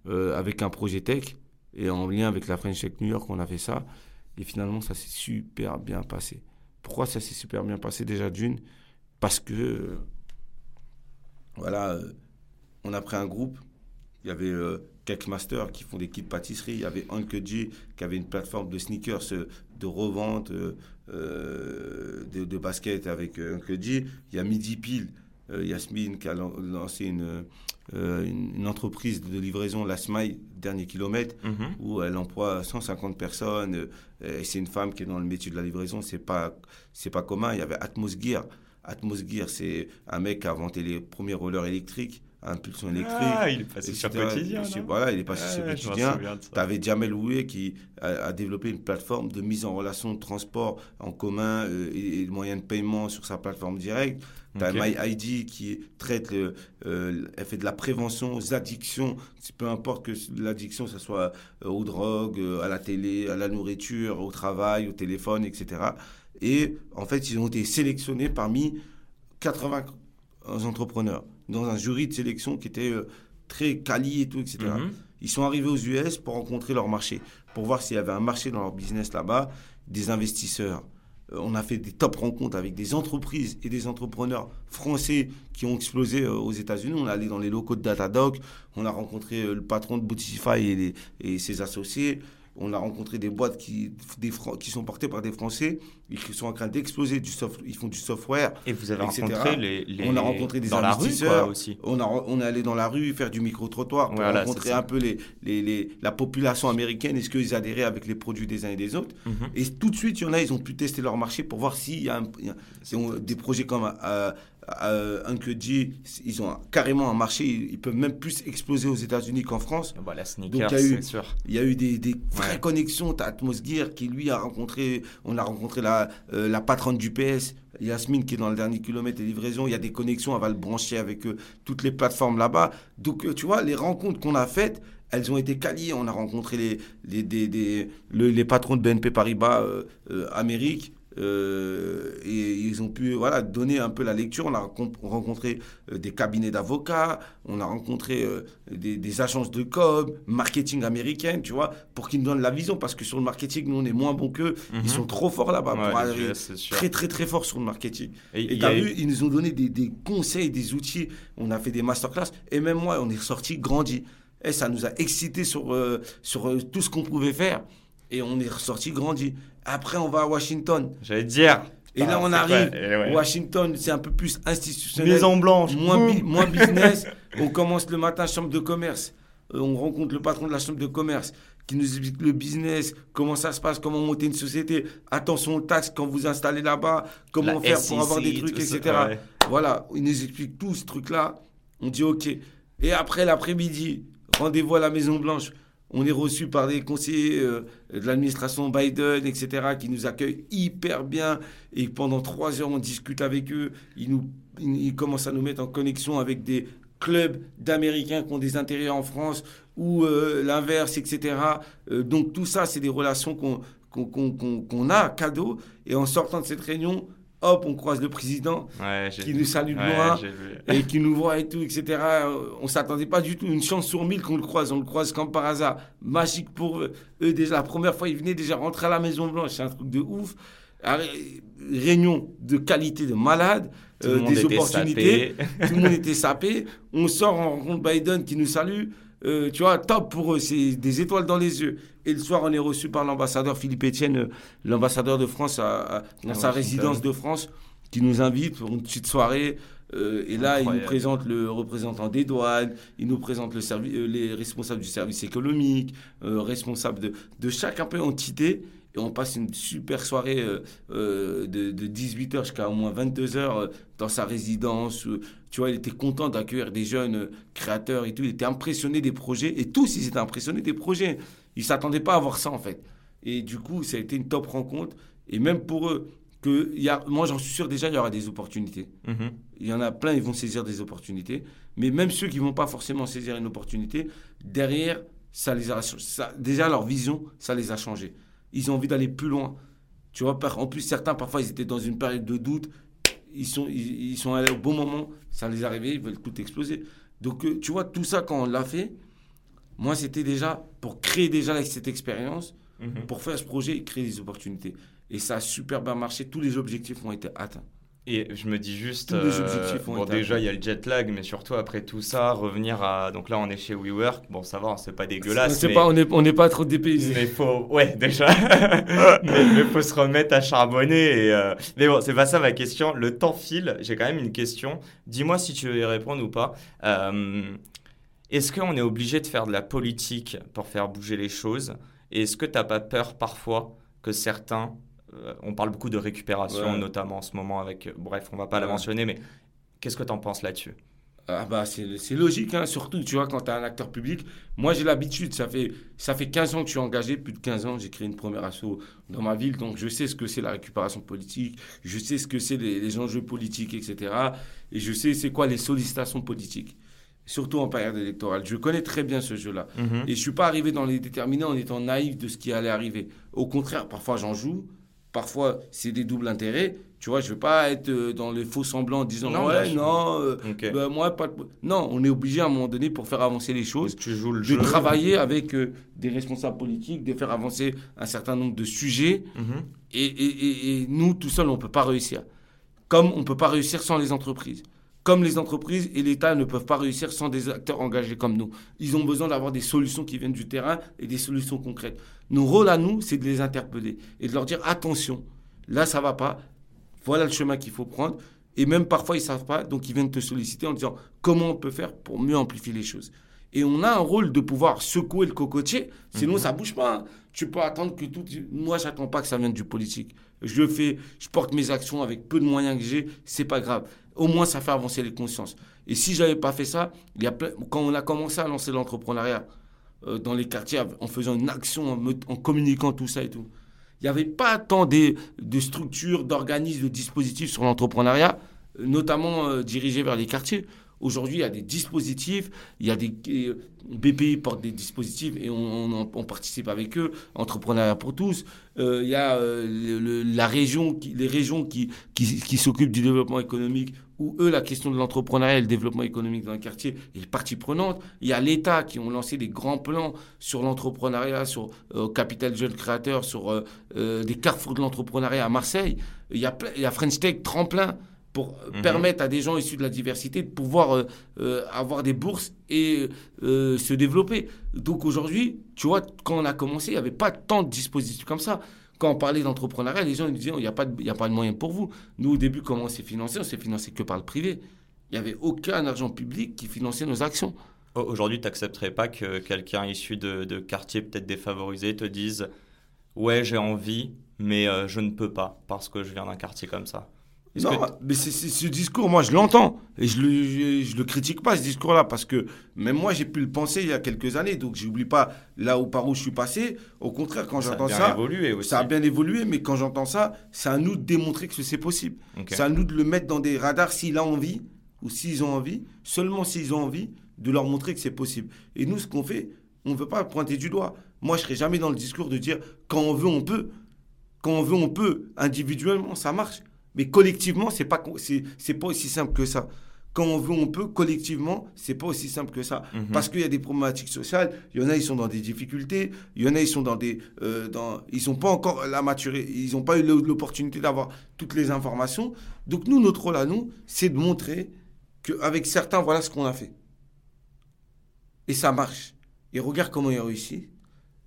euh, avec un projet tech et en lien avec la French Tech New York, on a fait ça. Et finalement, ça s'est super bien passé. Pourquoi ça s'est super bien passé déjà d'une? Parce que, voilà, euh, on a pris un groupe. Il y avait euh, quelques qui font des kits pâtisserie. Il y avait Uncle G qui avait une plateforme de sneakers euh, de revente de, de, basket avec Uncle G. Il y a Midi Pile, Yasmine qui a lancé une, une, entreprise de livraison, la Smile, dernier kilomètre, mhm. où elle emploie 150 personnes. et c'est une femme qui est dans le métier de la livraison. C'est pas, c'est pas commun. Il y avait Atmos Gear. Atmos Gear, c'est un mec qui a inventé les premiers rollers électriques Impulsion électrique. Ah, il est passé sur quotidien. voilà, il est passé sur quotidien. Tu avais Jamel Oué qui a, développé une plateforme de mise en relation de transport en commun euh, et, de moyens de paiement sur sa plateforme directe. Tu as MyID qui traite, euh, elle fait de la prévention aux addictions, peu importe que l'addiction, ce soit euh, aux drogues, à la télé, à la nourriture, au travail, au téléphone, etc. Et en fait, ils ont été sélectionnés parmi 80 entrepreneurs dans un jury de sélection qui était euh, très quali et tout, etc. Mhm. Ils sont arrivés aux US pour rencontrer leur marché, pour voir s'il y avait un marché dans leur business là-bas, des investisseurs. Euh, on a fait des top rencontres avec des entreprises et des entrepreneurs français qui ont explosé euh, aux États-Unis. On est allé dans les locaux de Datadog, on a rencontré le patron de Bootify et, et ses associés on a rencontré des boîtes qui, des, qui sont portées par des Français et qui sont en train d'exploser du soft, ils font du software. Et vous avez rencontré les, On a rencontré des investisseurs. aussi. On, a, on est allé dans la rue faire du micro-trottoir pour rencontrer un peu les, les, la population américaine. Est-ce qu'ils adhéraient avec les produits des uns et des autres mhm. Et tout de suite, il y en a, ils ont pu tester leur marché pour voir s'il y a, des projets comme euh, euh, Uncle G, ils ont carrément un marché, ils peuvent même plus exploser aux États-Unis qu'en France. Bah, la sneaker, c'est sûr. Il y a eu des, des vraies connexions. Tu as Atmos Gear qui, lui, a rencontré, on a rencontré la, euh, la patronne du PS, Yasmine, qui est dans le dernier kilomètre de livraison. Il y a des connexions, elle va le brancher avec euh, toutes les plateformes là-bas. Donc, euh, tu vois, les rencontres qu'on a faites, elles ont été qualies. On a rencontré les, les, des, les patrons de BNP Paribas Amérique. Euh, et ils ont pu voilà, donner un peu la lecture. On a rencontré euh, des cabinets d'avocats, on a rencontré euh, des, agences de com, marketing américaine, tu vois, pour qu'ils nous donnent la vision. Parce que sur le marketing, nous, on est moins bons qu'eux. Ils mhm. sont trop forts là-bas très, très, très forts sur le marketing. Et tu as vu, ils nous ont donné des, des, conseils, des outils. On a fait des masterclass. Et même moi, on est sorti grandi. Et ça nous a excités sur, sur tout ce qu'on pouvait faire. Et on est ressorti grandi. Après, on va à Washington. J'allais dire. Et là, on arrive. Eh Washington, c'est un peu plus institutionnel. Maison blanche. Moins, moins business. on commence le matin, chambre de commerce. Euh, on rencontre le patron de la chambre de commerce qui nous explique le business, comment ça se passe, comment monter une société, attention aux taxes quand vous installez là-bas, comment faire pour avoir des trucs, etc. Voilà, il nous explique tout ce truc-là. On dit OK. Et après l'après-midi, rendez-vous à la Maison Blanche. On est reçu par des conseillers euh, de l'administration Biden, etc., qui nous accueillent hyper bien. Et pendant trois heures, on discute avec eux. Ils, commencent à nous mettre en connexion avec des clubs d'Américains qui ont des intérêts en France ou euh, l'inverse, etc. Euh, donc tout ça, c'est des relations qu'on qu'on a cadeau. Et en sortant de cette réunion, hop, on croise le président qui nous salue de loin et qui nous voit et tout, etc. On s'attendait pas du tout. Une chance sur mille qu'on le croise. On le croise comme par hasard. Magique pour eux. déjà, la première fois, ils venaient déjà rentrer à la Maison Blanche. C'est un truc de ouf. Réunion de qualité de malade. Euh, des opportunités. Tout le monde était sapé. On sort, on rencontre Biden qui nous salue. Euh, tu vois, top pour eux, c'est des étoiles dans les yeux. Et le soir, on est reçu par l'ambassadeur Philippe Etienne, euh, l'ambassadeur de France à, dans sa résidence de France, qui nous invite pour une petite soirée. Euh, et là, il nous présente le représentant des douanes, il nous présente le les responsables du service économique, responsables de, de chaque un peu entité et on passe une super soirée euh, euh, de, 18h jusqu'à au moins 22h euh, dans sa résidence. tu vois, il était content d'accueillir des jeunes créateurs et tout. Il était impressionné des projets et tous, ils étaient impressionnés des projets. Ils ne s'attendaient pas à voir ça, en fait. Et du coup, ça a été une top rencontre. Et même pour eux, que y a, moi, j'en suis sûr déjà, il y aura des opportunités. Mhm. Il y en a plein, ils vont saisir des opportunités. Mais même ceux qui ne vont pas forcément saisir une opportunité, derrière, ça les a, ça, déjà, leur vision, ça les a changés ils ont envie d'aller plus loin. Tu vois, en plus, certains, parfois, ils étaient dans une période de doute. Ils sont, ils, sont allés au bon moment. Ça les est arrivé, ils veulent tout exploser. Donc, euh, tu vois, tout ça, quand on l'a fait, moi, c'était déjà pour créer déjà cette expérience, mhm. pour faire ce projet et créer des opportunités. Et ça a super bien marché. Tous les objectifs ont été atteints. Et je me dis juste, euh, bon déjà il y a le jet lag, mais surtout après tout ça, revenir à, donc là on est chez WeWork, bon ça va, c'est pas dégueulasse. Mais... Pas, on n'est on est pas trop dépaysé. Mais faut, ouais déjà, mais il faut se remettre à charbonner. Et, euh, Mais bon, c'est pas ça ma question, le temps file, j'ai quand même une question, dis-moi si tu veux y répondre ou pas. Euh, est-ce qu'on est obligé de faire de la politique pour faire bouger les choses? Et est-ce que tu n'as pas peur parfois que certains on parle beaucoup de récupération, notamment en ce moment avec. Euh, bref, on va pas la mentionner, mais qu'est-ce que tu en penses là-dessus? Ah bah c'est logique, hein, surtout tu vois, quand tu es un acteur public. Moi, j'ai l'habitude, ça fait, ça fait 15 ans que je suis engagé, plus de 15 ans, j'ai créé une première asso dans ma ville, donc je sais ce que c'est la récupération politique, je sais ce que c'est les, enjeux politiques, etc. Et je sais c'est quoi les sollicitations politiques, surtout en période électorale. Je connais très bien ce jeu-là. Mhm. Et je suis pas arrivé dans les déterminés en étant naïf de ce qui allait arriver. Au contraire, parfois j'en joue, parfois c'est des doubles intérêts, tu vois, je veux pas être euh, dans les faux semblants en disant non, ouais, non, euh, ben, moi pas. Non, on est obligé à un moment donné pour faire avancer les choses, tu joues le de travailler avec euh, des responsables politiques, de faire avancer un certain nombre de sujets. Mhm. et, et, et, nous, tout seuls, on peut pas réussir. Comme on peut pas réussir sans les entreprises. Comme les entreprises et l'État ne peuvent pas réussir sans des acteurs engagés comme nous. Ils ont besoin d'avoir des solutions qui viennent du terrain et des solutions concrètes. Nos rôles à nous, c'est de les interpeller et de leur dire attention, là ça va pas, voilà le chemin qu'il faut prendre. Et même parfois, ils ne savent pas, donc ils viennent te solliciter en disant comment on peut faire pour mieux amplifier les choses. Et on a un rôle de pouvoir secouer le cocotier, sinon mhm. ça ne bouge pas. Hein. Tu peux attendre que tout. Moi, j'attends pas que ça vienne du politique. Je fais, je porte mes actions avec peu de moyens que j'ai, c'est pas grave. Au moins, ça fait avancer les consciences. Et si j'avais pas fait ça, il y a quand on a commencé à lancer l'entrepreneuriat euh, dans les quartiers, en faisant une action, en communiquant tout ça et tout, il n'y avait pas tant de, structures, d'organismes, de dispositifs sur l'entrepreneuriat, notamment euh, dirigés vers les quartiers. Aujourd'hui, il y a des dispositifs, il y a des BPI portent des dispositifs et on, participe avec eux, entrepreneuriat pour tous. Euh, il y a euh, la région, les régions qui, s'occupent du développement économique où eux, la question de l'entrepreneuriat et le développement économique dans le quartier est partie prenante. Il y a l'État qui ont lancé des grands plans sur l'entrepreneuriat, sur euh, Capital Jeune Créateur, sur euh, euh, des carrefours de l'entrepreneuriat à Marseille. Il y a, il y a French Tech tremplin pour mhm. permettre à des gens issus de la diversité de pouvoir avoir des bourses et se développer. Donc aujourd'hui, tu vois, quand on a commencé, il n'y avait pas tant de dispositifs comme ça. Quand on parlait d'entrepreneuriat, les gens nous disaient il n'y a, pas de, a pas de moyens pour vous. Nous, au début, comment on s'est financé? On s'est financé que par le privé. Il n'y avait aucun argent public qui finançait nos actions. Aujourd'hui, tu n'accepterais pas que quelqu'un issu de, de quartiers peut-être défavorisés te dise Ouais, j'ai envie, mais euh, je ne peux pas parce que je viens d'un quartier comme ça non, mais ce discours, moi, je l'entends. Et je le, je, le critique pas, ce discours-là, parce que même moi, j'ai pu le penser il y a quelques années. Donc, j'oublie pas là où, par où je suis passé. Au contraire, quand j'entends ça. Ça a bien évolué aussi. Ça a bien évolué, mais quand j'entends ça, c'est à nous de démontrer que c'est possible. C'est à nous de le mettre dans des radars s'il a envie, ou s'ils ont envie, seulement s'ils ont envie, de leur montrer que c'est possible. Et nous, ce qu'on fait, on ne veut pas pointer du doigt. Moi, je serai jamais dans le discours de dire quand on veut, on peut. Quand on veut, on peut. Individuellement, ça marche. Mais collectivement, c'est pas c'est pas aussi simple que ça. Quand on veut, on peut. Collectivement, c'est pas aussi simple que ça. Mhm. Parce qu'il y a des problématiques sociales. Il y en a, ils sont dans des difficultés. Il y en a, ils sont dans des, euh, dans, ils sont pas encore la maturé. Ils n'ont pas eu l'opportunité d'avoir toutes les informations. Donc nous, notre rôle à nous, c'est de montrer qu'avec certains, voilà ce qu'on a fait. Et ça marche. Et regarde comment il a réussi.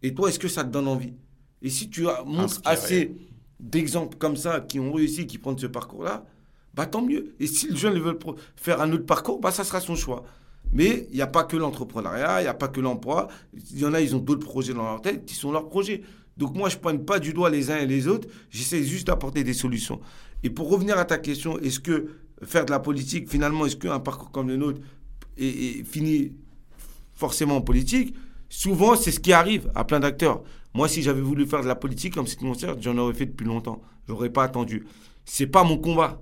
Et toi, est-ce que ça te donne envie? Et si tu as, montres assez d'exemples comme ça qui ont réussi, qui prennent ce parcours-là, bah tant mieux. Et si le jeune veut faire un autre parcours, bah ça sera son choix. Mais il n'y a pas que l'entrepreneuriat, il n'y a pas que l'emploi. Il y en a, ils ont d'autres projets dans leur tête qui sont leurs projets. Donc moi, je ne pointe pas du doigt les uns et les autres, j'essaie juste d'apporter des solutions. Et pour revenir à ta question, est-ce que faire de la politique, finalement, est-ce qu'un parcours comme le nôtre est, fini forcément en politique? Souvent, c'est ce qui arrive à plein d'acteurs. Moi, si j'avais voulu faire de la politique comme c'est mon j'en aurais fait depuis longtemps. J'aurais pas attendu. C'est pas mon combat.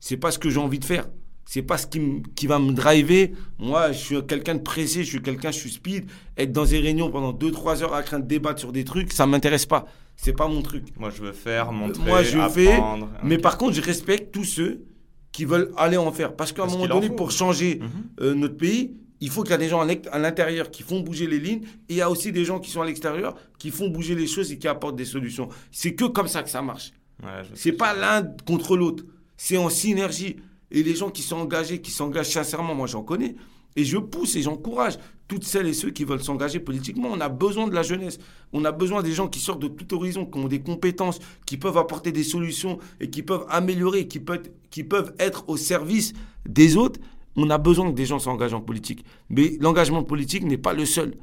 C'est pas ce que j'ai envie de faire. C'est pas ce qui, qui va me driver. Moi, je suis quelqu'un de pressé, je suis quelqu'un, je suis speed. Être dans des réunions pendant 2-3 heures à craindre de débattre sur des trucs, ça m'intéresse pas. C'est pas mon truc. Moi, je veux faire, montrer, Moi, je fais. Mais par contre, je respecte tous ceux qui veulent aller en faire. Parce qu'à un moment donné, pour changer mhm. euh, notre pays, il faut qu'il y ait des gens à l'intérieur qui font bouger les lignes et il y a aussi des gens qui sont à l'extérieur qui font bouger les choses et qui apportent des solutions. C'est que comme ça que ça marche. Ouais, c'est pas l'un contre l'autre. C'est en synergie. Et les gens qui sont engagés, qui s'engagent sincèrement, moi j'en connais. Et je pousse et j'encourage toutes celles et ceux qui veulent s'engager politiquement. On a besoin de la jeunesse. On a besoin des gens qui sortent de tout horizon, qui ont des compétences, qui peuvent apporter des solutions et qui peuvent améliorer, qui peuvent, qui peuvent être au service des autres on a besoin que des gens s'engagent en politique. Mais l'engagement politique n'est pas le seul.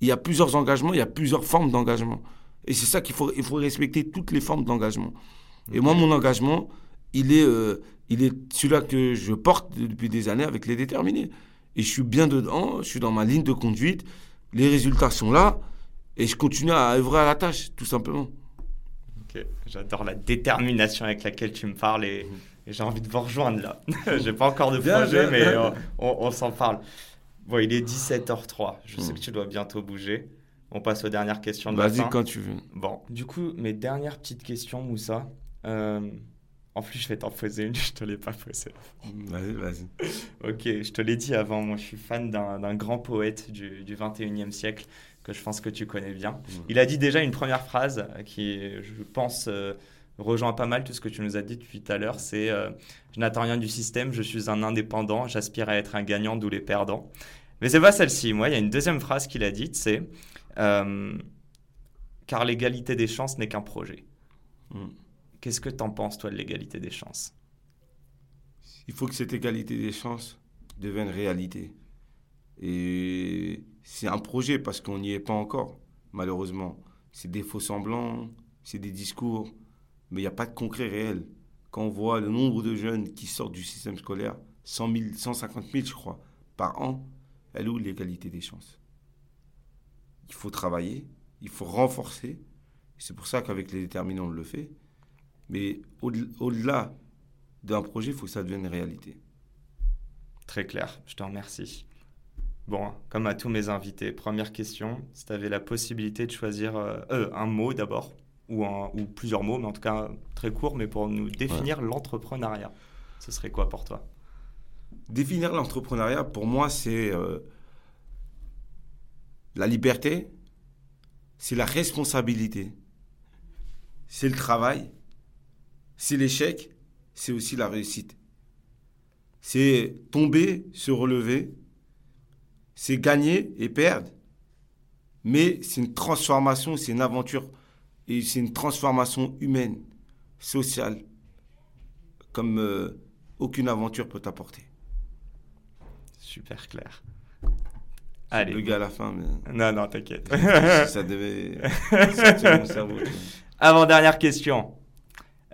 Il y a plusieurs engagements, il y a plusieurs formes d'engagement. Et c'est ça qu'il faut, il faut respecter toutes les formes d'engagement. Et moi, mon engagement, il est, euh, il est celui-là que je porte depuis des années avec les déterminés. Et je suis bien dedans, je suis dans ma ligne de conduite, les résultats sont là, et je continue à œuvrer à la tâche, tout simplement. Ok, j'adore la détermination avec laquelle tu me parles et, j'ai envie de vous rejoindre là. j'ai pas encore de projet, mais on, s'en parle. Bon, il est 17h03, je sais hmm. que tu dois bientôt bouger. On passe aux dernières questions de la Vas-y quand tu veux. Bon, du coup, mes dernières petites questions, Moussa. Euh, en plus, je vais t'en poser une, je te l'ai pas posée. Vas-y, vas-y. ok, je te l'ai dit avant, moi je suis fan d'un grand poète du, du 21e siècle que je pense que tu connais bien. Mm. Il a dit déjà une première phrase qui, je pense, euh, rejoint pas mal tout ce que tu nous as dit depuis tout à l'heure. C'est euh, Je n'attends rien du système, je suis un indépendant, j'aspire à être un gagnant, d'où les perdants. Mais c'est pas celle-ci. Moi, il y a une deuxième phrase qu'il a dite c'est euh, Car l'égalité des chances n'est qu'un projet. Mm. Qu'est-ce que tu en penses, toi, de l'égalité des chances? Il faut que cette égalité des chances devienne réalité. Et c'est un projet parce qu'on n'y est pas encore, malheureusement. C'est des faux semblants, c'est des discours, mais il n'y a pas de concret réel. Quand on voit le nombre de jeunes qui sortent du système scolaire, 100 000, 150 000, je crois, par an, elle est où l'égalité des chances? Il faut travailler, il faut renforcer. C'est pour ça qu'avec les déterminants, on le fait. Mais au-delà d'un projet, il faut que ça devienne une réalité. Très clair, je te remercie. Bon, comme à tous mes invités, première question, si tu avais la possibilité de choisir euh, euh, un mot d'abord, ou, ou plusieurs mots, mais en tout cas très court, mais pour nous définir l'entrepreneuriat, ce serait quoi pour toi? Définir l'entrepreneuriat, pour moi, c'est euh, la liberté, c'est la responsabilité, c'est le travail, c'est l'échec, c'est aussi la réussite. C'est tomber, se relever, c'est gagner et perdre. Mais c'est une transformation, c'est une aventure et c'est une transformation humaine, sociale, comme euh, aucune aventure peut t'apporter. Super clair. Allez. Le gars à la fin, mais. Non, non, t'inquiète. ça devait mon cerveau. Avant dernière question.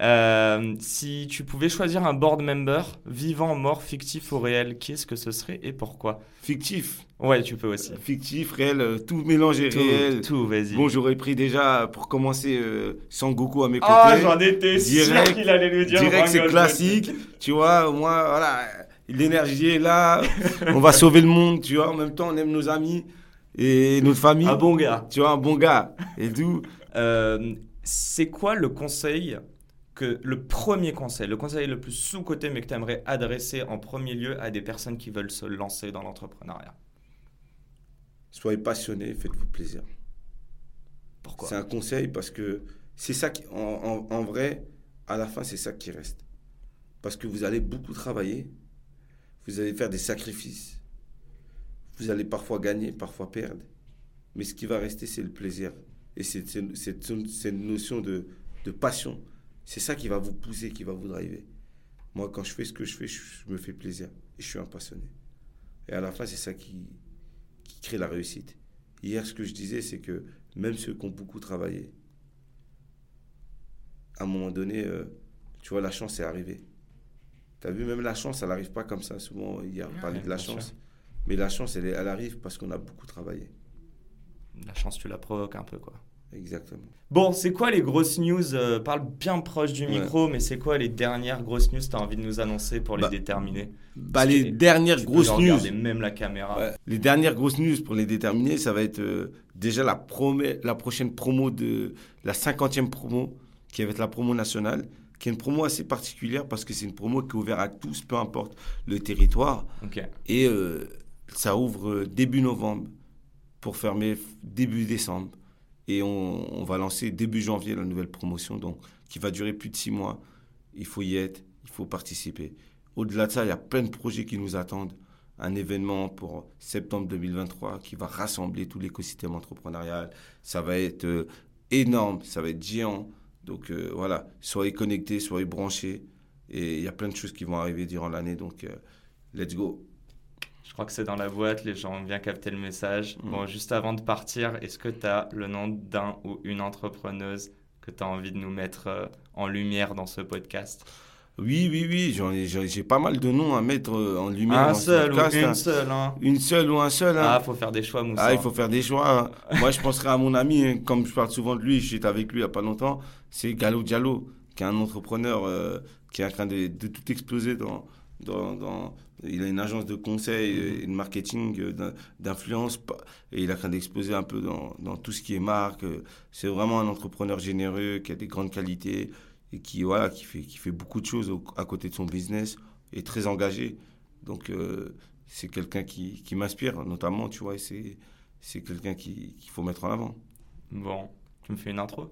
Euh, si tu pouvais choisir un board member, vivant, mort, fictif ou réel, qui est-ce que ce serait et pourquoi? Fictif. Ouais, tu peux aussi. Fictif, réel, euh, tout mélangé, réel. Tout, vas-y. Bon, j'aurais pris déjà, pour commencer, euh, Sangoku à mes côtés. Ah, j'en étais sûr qu'il allait le dire. Direct, c'est classique. Tu vois, moi, voilà, l'énergie est là. on va sauver le monde, tu vois. En même temps, on aime nos amis et notre famille. Un bon gars. Tu vois, un bon gars. Et d'où C'est quoi le conseil que le premier conseil, le conseil le plus sous-côté, mais que tu aimerais adresser en premier lieu à des personnes qui veulent se lancer dans l'entrepreneuriat Soyez passionnés, faites-vous plaisir. Pourquoi? C'est un conseil parce que c'est ça qui, en, en, vrai, à la fin, c'est ça qui reste. Parce que vous allez beaucoup travailler, vous allez faire des sacrifices, vous allez parfois gagner, parfois perdre. Mais ce qui va rester, c'est le plaisir. Et c'est cette notion de, de passion c'est ça qui va vous pousser, qui va vous driver. Moi, quand je fais ce que je fais, je, me fais plaisir et je suis un passionné. Et à la fin, c'est ça qui, qui crée la réussite. Hier, ce que je disais, c'est que même ceux qui ont beaucoup travaillé, à un moment donné, euh, tu vois, la chance est arrivée. Tu as vu, même la chance, elle n'arrive pas comme ça. Souvent, il y a parlé de la chance. Mais la chance, elle, elle arrive parce qu'on a beaucoup travaillé. La chance, tu la provoques un peu, quoi. Exactement. Bon, c'est quoi les grosses news euh, Parle bien proche du micro, mais c'est quoi les dernières grosses news que tu as envie de nous annoncer pour les bah, déterminer? bah, Les dernières grosses news. même la caméra. Les dernières grosses news pour les déterminer, ça va être euh, déjà la, la prochaine promo de la 50e promo, qui va être la promo nationale, qui est une promo assez particulière parce que c'est une promo qui est ouverte à tous, peu importe le territoire. Et euh, ça ouvre début novembre pour fermer début décembre. Et on, va lancer début janvier la nouvelle promotion, donc qui va durer plus de six mois. Il faut y être, il faut participer. Au-delà de ça, il y a plein de projets qui nous attendent. Un événement pour septembre 2023 qui va rassembler tout l'écosystème entrepreneurial. Ça va être euh, énorme, ça va être géant. Donc euh, voilà, soyez connectés, soyez branchés. Et il y a plein de choses qui vont arriver durant l'année. Donc euh, let's go. Je crois que c'est dans la boîte, les gens ont bien capté le message. Mm. Bon, juste avant de partir, est-ce que tu as le nom d'un ou une entrepreneuse que tu as envie de nous mettre euh, en lumière dans ce podcast? Oui, oui, oui, j'ai pas mal de noms à mettre euh, en lumière. Un seul ou une hein. seule. Hein? Une seule ou un seul. Hein. Ah, il faut faire des choix, Moussa. Ah, il faut faire des choix. Hein. Moi, je penserais à mon ami, hein, comme je parle souvent de lui, j'étais avec lui il n'y a pas longtemps, c'est Gallo Diallo, qui est un entrepreneur euh, qui est en train de, de tout exploser dans, dans, dans, il a une agence de conseil et de marketing euh, d'influence et il en train d'exploser un peu dans, dans, tout ce qui est marque. C'est vraiment un entrepreneur généreux qui a des grandes qualités et qui, voilà, qui, fait, qui fait beaucoup de choses à côté de son business et très engagé. Donc, euh, c'est quelqu'un qui, qui m'inspire, notamment, tu vois, c'est quelqu'un qu'il faut mettre en avant. Bon, tu me fais une intro?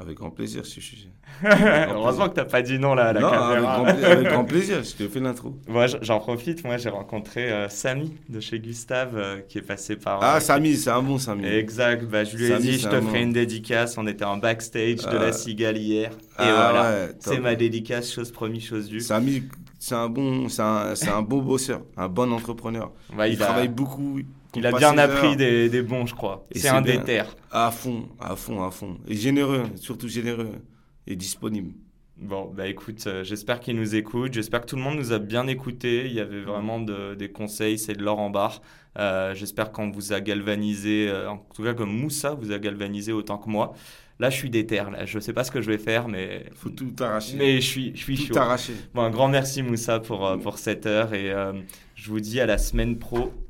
Avec grand plaisir, si je Heureusement que tu n'as pas dit non là à la non, Avec grand, plaisir, je te fais l'intro. Moi, j'en profite. Moi, j'ai rencontré euh, Samy de chez Gustave euh, qui est passé par. Ah, Samy, c'est un bon Samy. Exact. Bah, je lui ai dit, je te ferai une dédicace. On était en backstage de la Cigale hier. Et ah, voilà, c'est ma dédicace, chose promise, chose due. Samy, c'est un bon, c'est un, un beau bosseur, un bon entrepreneur. Bah, il, travaille beaucoup. Il a bien appris des, des, bons, je crois. C'est un déter. À fond, à fond, à fond. Et généreux, surtout généreux. Et disponible. Bon, bah écoute, euh, j'espère qu'il nous écoute. J'espère que tout le monde nous a bien écouté. Il y avait vraiment de, des conseils, c'est de l'or en barre. Euh, j'espère qu'on vous a galvanisé, euh, en tout cas comme Moussa vous a galvanisé autant que moi. Là, je suis déter. Là. Je ne sais pas ce que je vais faire, mais. Faut tout arracher. Mais je suis, je suis tout chaud. arracher. Bon, un grand merci, Moussa, pour, pour cette heure. Et je vous dis à la semaine pro